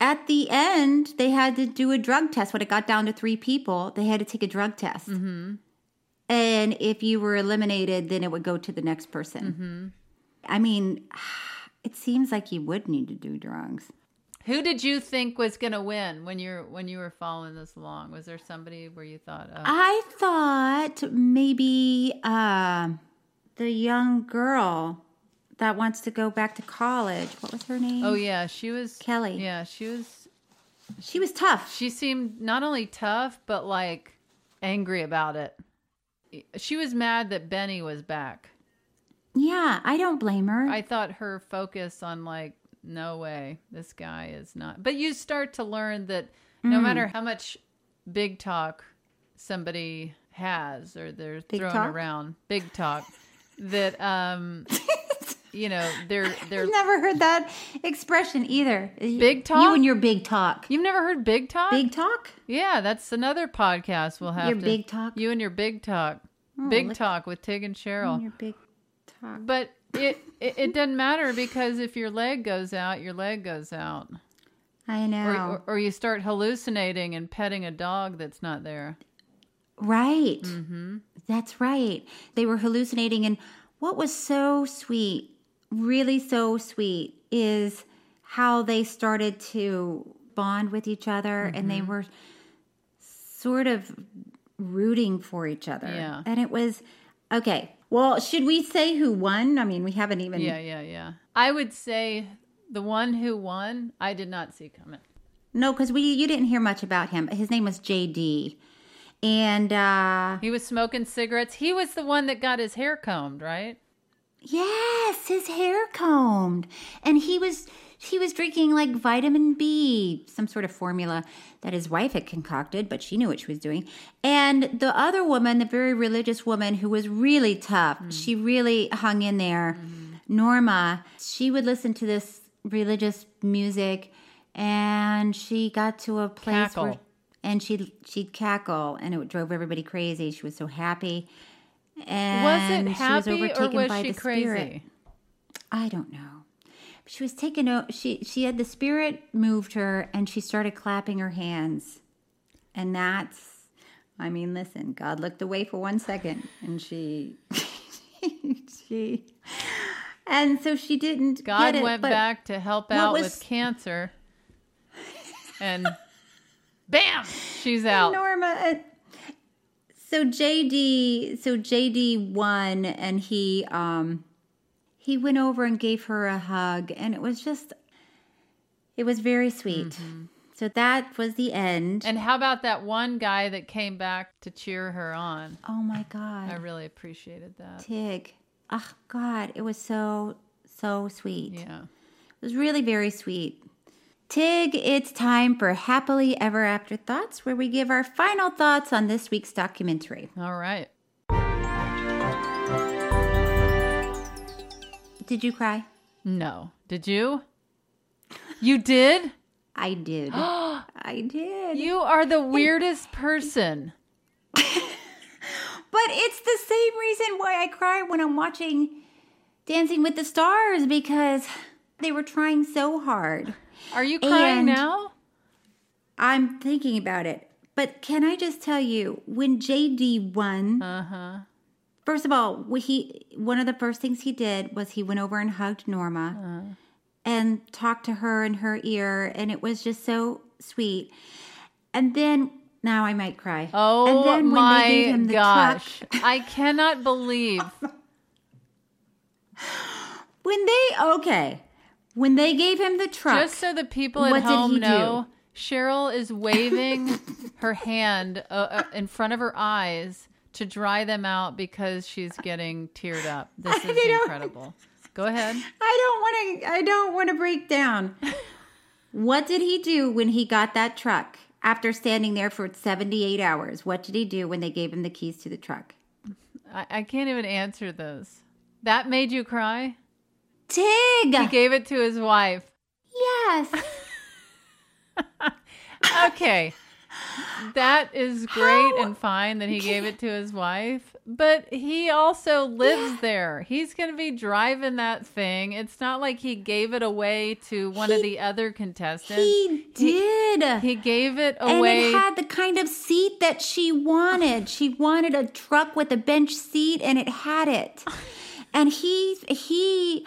at the end, they had to do a drug test. When it got down to three people, they had to take a drug test. Mm-hmm. And if you were eliminated, then it would go to the next person. Mm-hmm. I mean, it seems like you would need to do drugs. Who did you think was going to win when you're when you were following this along? Was there somebody where you thought, oh, I thought maybe uh, the young girl that wants to go back to college. What was her name? oh yeah, she was Kelly. Yeah, she was. She was tough. She seemed not only tough but like angry about it. She was mad that Benny was back. Yeah, I don't blame her. I thought her focus on like, no way, this guy is not. But you start to learn that no Mm. matter how much big talk somebody has or they're Big thrown talk? around, big talk, that um, you know, they're they're I've never heard that expression either. Big talk? You and your big talk. You've never heard big talk? Big talk? Yeah, that's another podcast we'll have Your to big talk? You and your big talk. Oh, big talk with Tig and Cheryl. Your big talk. But it, it it doesn't matter because if your leg goes out, your leg goes out. I know. Or, or, or you start hallucinating and petting a dog that's not there. Right. Mm-hmm. That's right. They were hallucinating. And what was so sweet, really so sweet, is how they started to bond with each other and they Mhm. were sort of rooting for each other. Yeah. And it was okay. Well, should we say who won? I mean, we haven't even. Yeah, yeah, yeah. I would say the one who won, I did not see coming. No, because we you didn't hear much about him. His name was JD, and uh, He was smoking cigarettes. He was the one that got his hair combed, right? Yes, his hair combed. And he was he was drinking like vitamin B, some sort of formula that his wife had concocted, but she knew what she was doing. And the other woman, the very religious woman who was really tough, mm. she really hung in there. Mm-hmm. Norma, she would listen to this religious music and she got to a place where and she'd she'd cackle and it drove everybody crazy. She was so happy. Was And it she was happy or was by she the spirit. crazy? I don't know. She was taken out. She she had the spirit moved her, and she started clapping her hands, and that's. I mean, listen. God looked away for one second, and she, she, and so she didn't. God get it, went back to help out was- with cancer. And bam, she's out. Norma. So JD, so JD won, and he um he went over and gave her a hug, and it was just, it was very sweet. So that was the end. And how about that one guy that came back to cheer her on? oh my God, I really appreciated that. Tig, oh God, it was so so sweet. Yeah. It was really very sweet. Tig, it's time for Happily Ever After Thoughts, where we give our final thoughts on this week's documentary. All right. Did you cry? No. Did you? You did? I did. I did. You are the weirdest person. But it's the same reason why I cry when I'm watching Dancing with the Stars because they were trying so hard. Are you crying And now? I'm thinking about it. But can I just tell you, when JD won, Uh-huh. first of all, he one of the first things he did was he went over and hugged Norma Uh-huh. and talked to her in her ear, and it was just so sweet. And then now I might cry. Oh and then when they gave my him the gosh. truck- I cannot believe. when they okay, when they gave him the truck, Just so the people at what did home he know, Cheryl is waving her hand uh, uh, in front of her eyes to dry them out because she's getting teared up. This is incredible. Go ahead. I don't want to. I don't want to break down. what did he do when he got that truck after standing there for seventy-eight hours? What did he do when they gave him the keys to the truck? I, I can't even answer those. That made you cry? Tig. He gave it to his wife. Yes. Okay. That is great and fine that he gave it to his wife, but he also lives there. He's going to be driving that thing. It's not like he gave it away to one of the other contestants. He did. He gave it away. and it had the kind of seat that she wanted. She wanted a truck with a bench seat, and it had it. And he he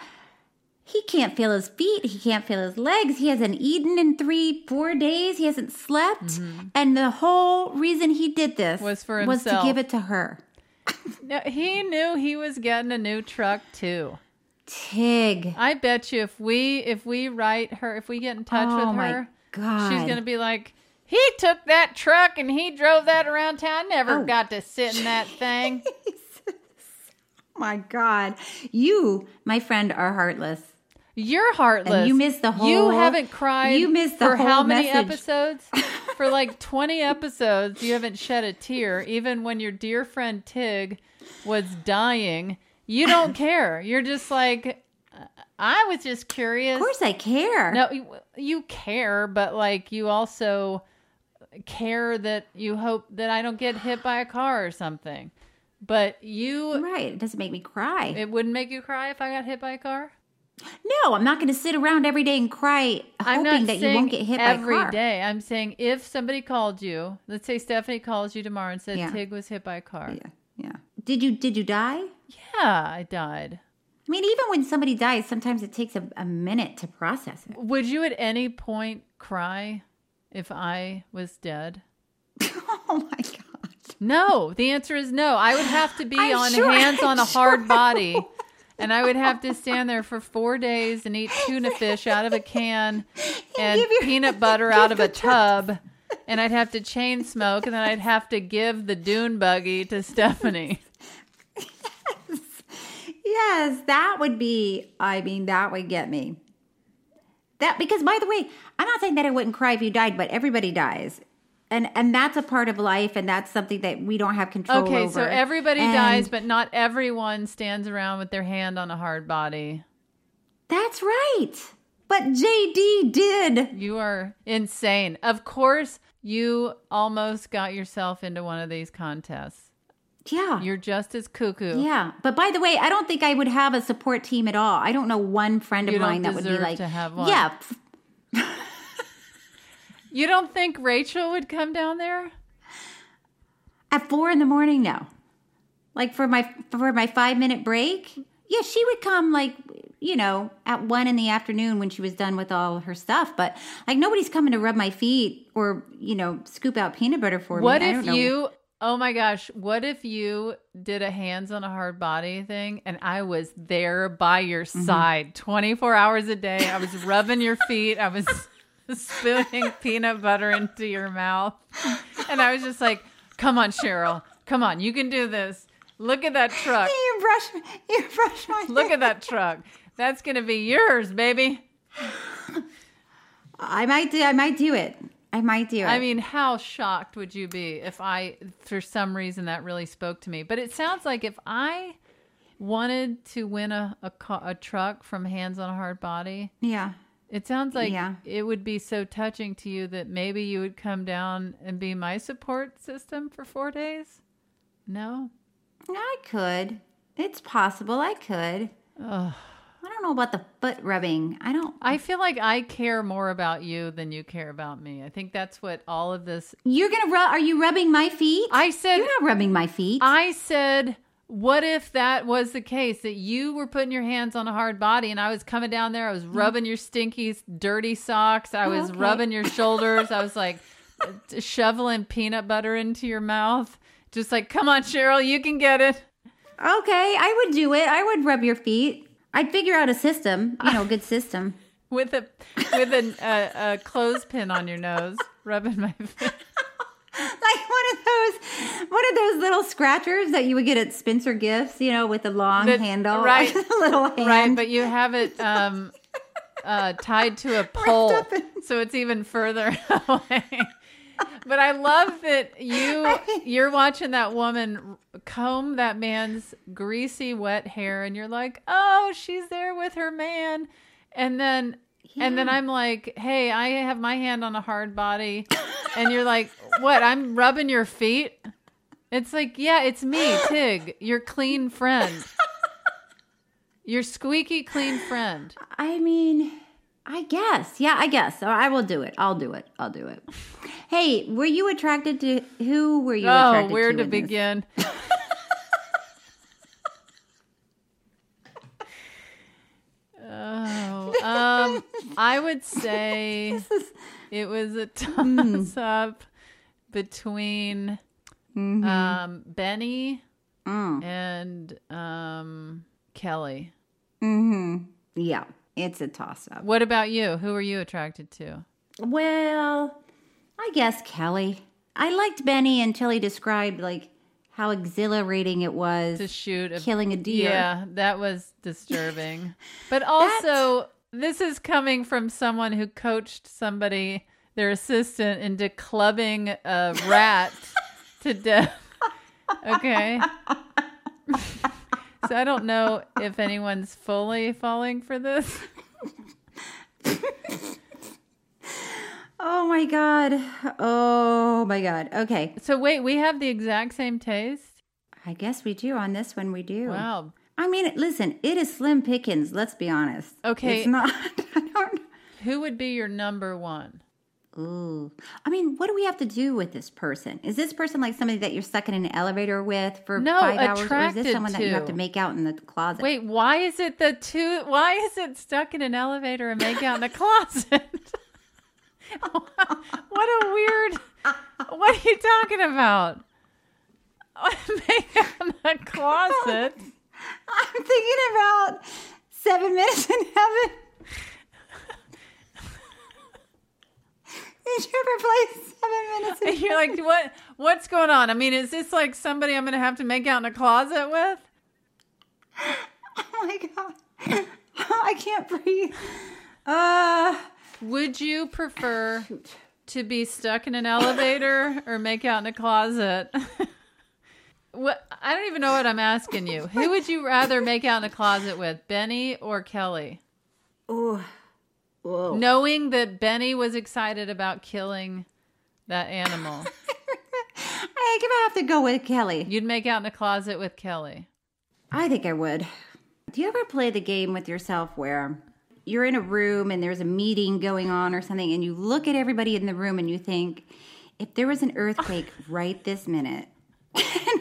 he can't feel his feet. He can't feel his legs. He hasn't eaten in three four days. He hasn't slept. And the whole reason he did this Mm-hmm. Was for himself. was to give it to her. No, he knew he was getting a new truck too. Tig. I bet you if we if we write her if we get in touch Oh with my her, God. she's gonna be like, he took that truck and he drove that around town. Never Oh. got to sit in that thing. My God, you, my friend, are heartless. You're heartless. And you missed the whole. You haven't cried. you missed the for how many message. episodes? for like twenty episodes, you haven't shed a tear, even when your dear friend Tig was dying. You don't care. You're just like, "Uh, I was just curious. Of course, I care. No, you, you care, but like you also care that you hope that I don't get hit by a car or something. But you right, it doesn't make me cry. It wouldn't make you cry if I got hit by a car. No, I'm not going to sit around every day and cry, I'm hoping that you won't get hit every by a car. day. I'm saying if somebody called you, let's say Stephanie calls you tomorrow and said Yeah. Tig was hit by a car. Yeah, yeah. Did you did you die? Yeah, I died. I mean, even when somebody dies, sometimes it takes a, a minute to process it. Would you at any point cry if I was dead? oh my god. No, the answer is no. I would have to be I'm on sure- hands on a I'm hard sure. body. And I would have to stand there for four days and eat tuna fish out of a can and your- peanut butter out of a tub. And I'd have to chain smoke and then I'd have to give the dune buggy to Stephanie. Yes, Yes, that would be. I mean, that would get me. That because, by the way, I'm not saying that I wouldn't cry if you died, but everybody dies, and and that's a part of life, and that's something that we don't have control over. Okay, over. so everybody And- dies, but not everyone stands around with their hand on a hard body. That's right. But JD did. You are insane. Of course, you almost got yourself into one of these contests. Yeah. You're just as cuckoo. Yeah. But by the way, I don't think I would have a support team at all. I don't know one friend of You don't mine that would be like, to have one. yeah, You don't think Rachel would come down there? at four in the morning. No, like for my for my five minute break. Yeah, she would come like you know at one in the afternoon when she was done with all her stuff. But like nobody's coming to rub my feet or you know scoop out peanut butter for What me. I if you? Oh my gosh! What if you did a hands on a hard body thing, and I was there by your Mm-hmm. side, twenty four hours a day? I was rubbing your feet. I was spooning peanut butter into your mouth, and I was just like, "Come on, Cheryl! Come on! You can do this! Look at that truck! You brush, you brush my. Look at that truck! That's gonna be yours, baby!" I might do. I might do it. I might do it. I mean, how shocked would you be if I, for some reason, that really spoke to me? But it sounds like if I wanted to win a a, a truck from Hands on a Hard Body, yeah. It sounds like Yeah. it would be so touching to you that maybe you would come down and be my support system for four days. No, I could. It's possible. I could. Ugh. I don't know about the foot rubbing. I don't. I feel like I care more about you than you care about me. I think that's what all of this. You're gonna rub. Are you rubbing my feet? I said You're not rubbing my feet. I said, what if that was the case that you were putting your hands on a hard body and I was coming down there, I was mm-hmm. rubbing your stinky, dirty socks, I Oh, was okay. rubbing your shoulders, I was like shoveling peanut butter into your mouth, just like, come on, Cheryl, you can get it. Okay, I would do it. I would rub your feet. I'd figure out a system. You know, a good system. With a with a, a, uh, a clothespin on your nose, rubbing my feet. like one of those, one of those little scratchers that you would get at Spencer Gifts. You know, with the long The- handle, right. a little hand. Right, but you have it um, uh, tied to a pole, in- so it's even further away. But I love that you you're watching that woman comb that man's greasy wet hair, and you're like, oh, she's there with her man, and then and then I'm like, hey, I have my hand on a hard body, and you're like, what? I'm rubbing your feet. It's like, yeah, it's me, Tig, your clean friend. Your squeaky clean friend. I mean, I guess. Yeah, I guess. So I will do it. I'll do it. I'll do it. Hey, were you attracted to who were you Oh, attracted where to? to begin? oh, um, I would say it was a toss up between um, Benny and um, Kelly. Mm-hmm. Yeah, it's a toss up. What about you? Who are you attracted to? Well, I guess Kelly. I liked Benny until he described like how exhilarating it was to shoot a killing a deer. Yeah, that was disturbing. but also, this is coming from someone who coached somebody, their assistant, into clubbing a rat to death. Okay. so I don't know if anyone's fully falling for this. Oh my god. Oh my god. Okay. So wait, we have the exact same taste? I guess we do on this one. We do. Wow. I mean, listen, it is slim pickings. Let's be honest. Okay. It's not. Who would be your number one? Ooh. I mean, what do we have to do with this person? Is this person like somebody that you're stuck in an elevator with for No, five hours, or is this someone that you have to. to make out in the closet? Wait, why is it the two? Why is it stuck in an elevator and make out in the closet? what a weird. What are you talking about? make out in the closet. I'm thinking about seven minutes in heaven. Did you ever play seven minutes in you're like, what? What's going on? I mean, is this like somebody I'm going to have to make out in a closet with? Oh my god. I can't breathe. Uh Would you prefer to be stuck in an elevator or make out in a closet? What I don't even know what I'm asking you. Who would you rather make out in a closet with, Benny or Kelly? Oh, whoa. Knowing that Benny was excited about killing that animal. I think I have to go with Kelly. You'd make out in a closet with Kelly. I think I would. Do you ever play the game with yourself where you're in a room and there's a meeting going on or something, and you look at everybody in the room and you think, if there was an earthquake right this minute,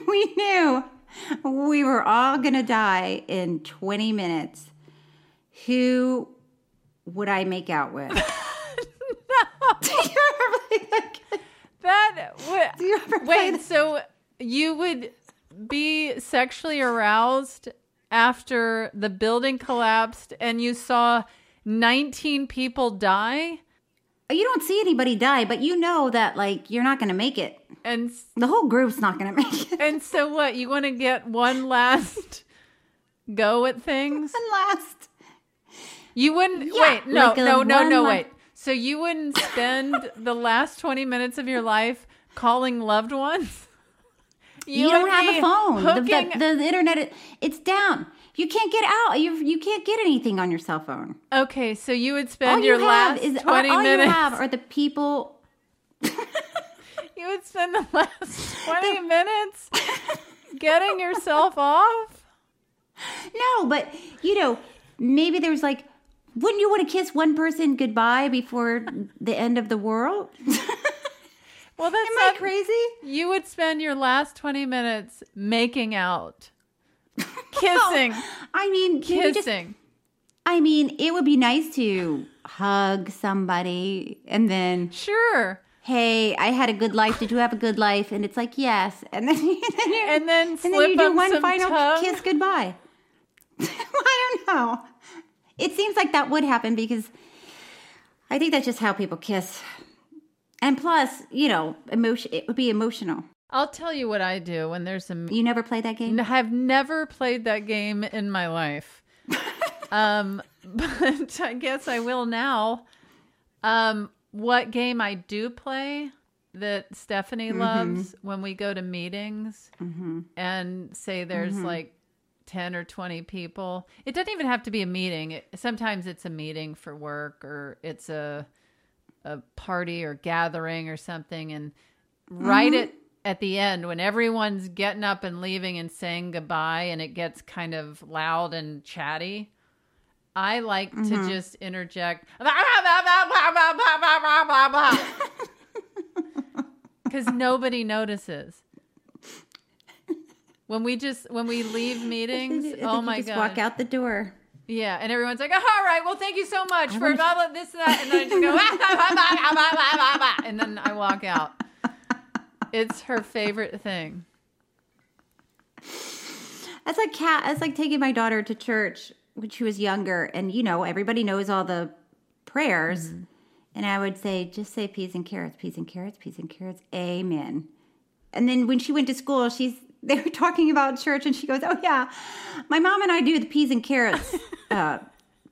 we knew we were all going to die in 20 minutes, who would I make out with? Do you ever like that would wait. So you would be sexually aroused after the building collapsed and you saw 19 people die? You don't see anybody die, but you know that like you're not going to make it. And the whole group's not going to make it. And so what? You want to get one last go at things? One last. You wouldn't Yeah, wait. No, like no, no, no. la- Wait. So you wouldn't spend the last 20 minutes of your life calling loved ones? You, would don't have a phone. The, the, the internet, it's down. You can't get out. You you can't get anything on your cell phone. Okay, so you would spend all you your have last is all, 20 all minutes. you have are the people. You would spend the last 20 minutes getting yourself off? No, but you know, maybe there's like, wouldn't you want to kiss one person goodbye before the end of the world? Well, that's Am not crazy? You would spend your last 20 minutes making out, kissing, I mean, just- kissing. I mean, it would be nice to hug somebody and then Sure. hey, I had a good life. Did you have a good life? And it's like, yes. And then, and then, you, And then and then you do one final tongue. kiss goodbye. I don't know. It seems like that would happen because I think that's just how people kiss. And plus, you know, emotion. It would be emotional. I'll tell you what I do when there's a. You never played that game? I've never played that game in my life. um, but I guess I will now. Um, what game I do play that Stephanie Mhm. loves when we go to meetings Mm-hmm. and say there's Mhm. like 10 or 20 people. It doesn't even have to be a meeting. It, sometimes it's a meeting for work or it's a a party or gathering or something and right Mhm. At the end when everyone's getting up and leaving and saying goodbye and it gets kind of loud and chatty. I like to Mhm. just interject because nobody notices. When we just when we leave meetings, I think oh my god! Walk out the door. Yeah, and everyone's like, "All right, well, thank you so much for wanna- blah, blah, this and that," and then I just go, "Ah, blah, blah, blah, blah, blah, blah, blah," and then I walk out. It's her favorite thing. That's like cat. That's like taking my daughter to church when she was younger, and you know everybody knows all the prayers, and I would say, just say peas and carrots, peas and carrots, peas and carrots, amen. And then when she went to school, she's they were talking about church, and she goes, "Oh yeah, my mom and I do the peas and carrots uh,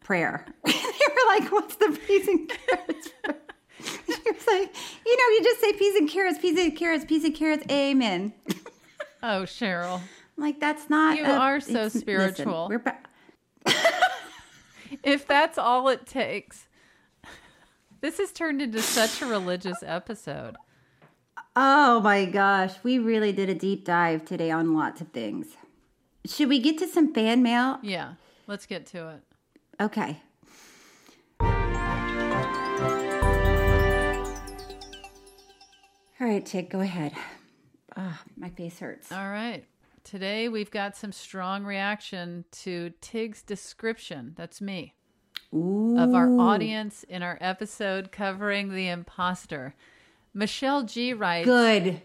prayer." they were like, "What's the peas and carrots?" Prayer?" she was like, "You know, you just say peas and carrots, peas and carrots, peas and carrots, amen." Oh, Cheryl, like that's not. You a- are so listen, spiritual. we're ba- if that's all it takes, this has turned into such a religious episode. Oh my gosh, we really did a deep dive today on lots of things. Should we get to some fan mail? Yeah, let's get to it. Okay. All right, Tig, go ahead. Ah, my face hurts. All right. Today we've got some strong reaction to Tig's description. That's me. Of our audience in our episode covering the imposter. Michelle G writes Good.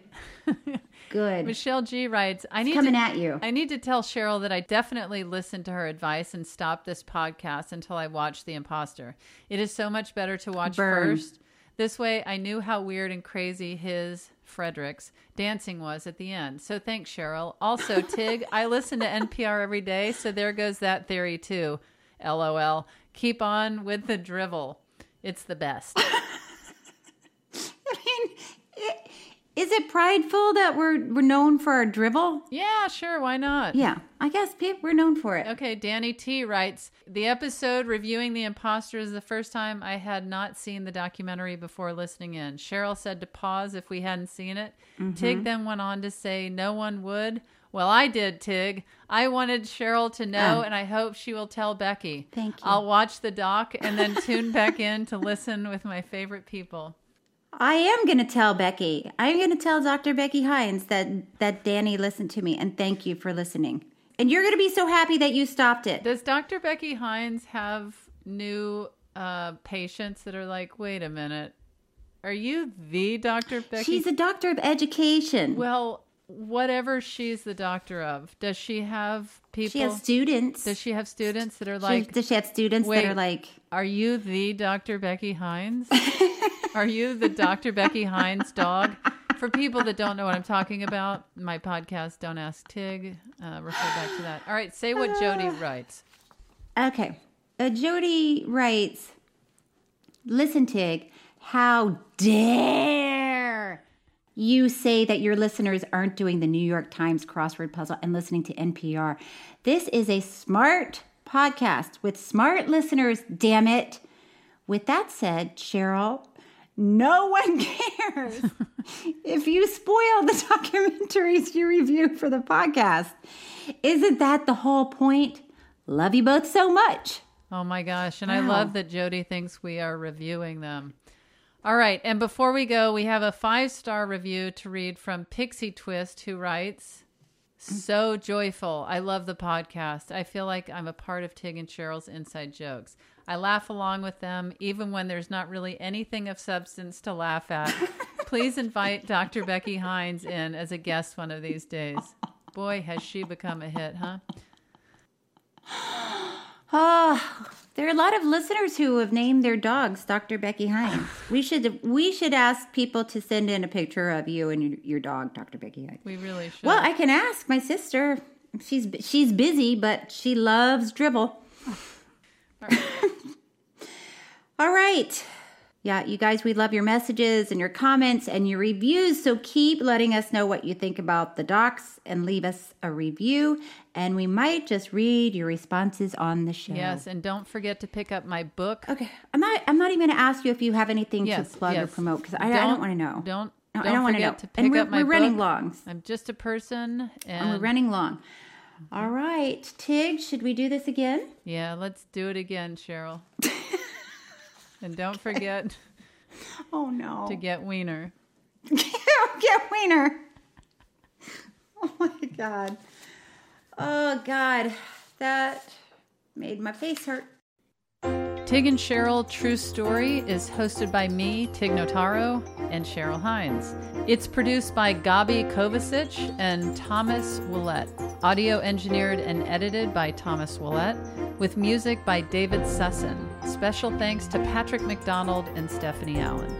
Good. Michelle G writes, I It's need coming to, at you. I need to tell Cheryl that I definitely listened to her advice and stopped this podcast until I watched The Imposter. It is so much better to watch Burn. first. This way I knew how weird and crazy his Frederick's dancing was at the end. So thanks, Cheryl. Also, Tig, I listen to NPR every day, so there goes that theory too. LOL. Keep on with the drivel. It's the best. I mean, it, is it prideful that we're we're known for our drivel? Yeah, sure. Why not? Yeah, I guess we're known for it. Okay, Danny T writes The episode reviewing The Imposter is the first time I had not seen the documentary before listening in. Cheryl said to pause if we hadn't seen it. Mhm. Tig then went on to say no one would. Well, I did, Tig. I wanted Cheryl to know, Oh. and I hope she will tell Becky. Thank you. I'll watch the doc and then tune back in to listen with my favorite people. I am going to tell Becky. I'm going to tell Dr. Becky Hines that that Danny listened to me and thank you for listening. And you're going to be so happy that you stopped it. Does Dr. Becky Hines have new uh, patients that are like, wait a minute, are you the Dr. Becky? She's a doctor of education. Well, whatever she's the doctor of, does she have people? She has students. Does she have students that are She- like? does she have students that are like? Are you the Dr. Becky Hines? are you the Dr. Becky Hines dog? For people that don't know what I'm talking about, my podcast, Don't Ask Tig, uh, refer back to that. All right, say what Jody writes. Okay. Uh, Jody writes, Listen, Tig, how dare you say that your listeners aren't doing the New York Times crossword puzzle and listening to NPR? This is a smart podcast with smart listeners, damn it. With that said, Cheryl, no one cares if you spoil the documentaries you review for the podcast. Isn't that the whole point? Love you both so much. Oh my gosh. And I love that Jody thinks we are reviewing them. All right. And before we go, we have a five star review to read from Pixie Twist, who writes So joyful. I love the podcast. I feel like I'm a part of Tig and Cheryl's inside jokes. I laugh along with them, even when there's not really anything of substance to laugh at. Please invite Dr. Becky Hines in as a guest one of these days. Boy, has she become a hit, huh? Ah, there are a lot of listeners who have named their dogs Dr. Becky Hines. We should we should ask people to send in a picture of you and your, your dog, Dr. Becky Hines. We really should. Well, I can ask my sister. She's she's busy, but she loves dribble. All right. Yeah, you guys, we love your messages and your comments and your reviews. So keep letting us know what you think about the docs and leave us a review. And we might just read your responses on the show. Yes, and don't forget to pick up my book. Okay, I'm not. I'm not even going to ask you if you have anything Yes, to plug or promote because I, I don't want to know. Don't. No, I don't don't wanna know. to And we're- up my we're running book. long. I'm just a person, and, And we're running long. All right, Tig, should we do this again? Yeah, let's do it again, Cheryl. and don't forget. Oh no. To get wiener. Get wiener. Oh my god. Oh god, that made my face hurt. Tig and Cheryl True Story is hosted by me, Tig Notaro, and Cheryl Hines. It's produced by Gabi Kovacic and Thomas Willett. Audio engineered and edited by Thomas Willett, with music by David Sussin. Special thanks to Patrick McDonald and Stephanie Allen.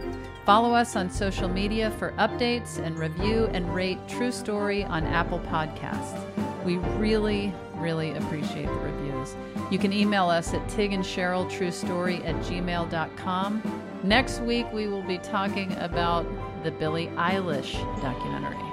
Follow us on social media for updates and review and rate True Story on Apple Podcasts. We really, really appreciate the You can email us at Tig and Cheryl True Story at gmail.com. Next week, we will be talking about the Billie Eilish documentary.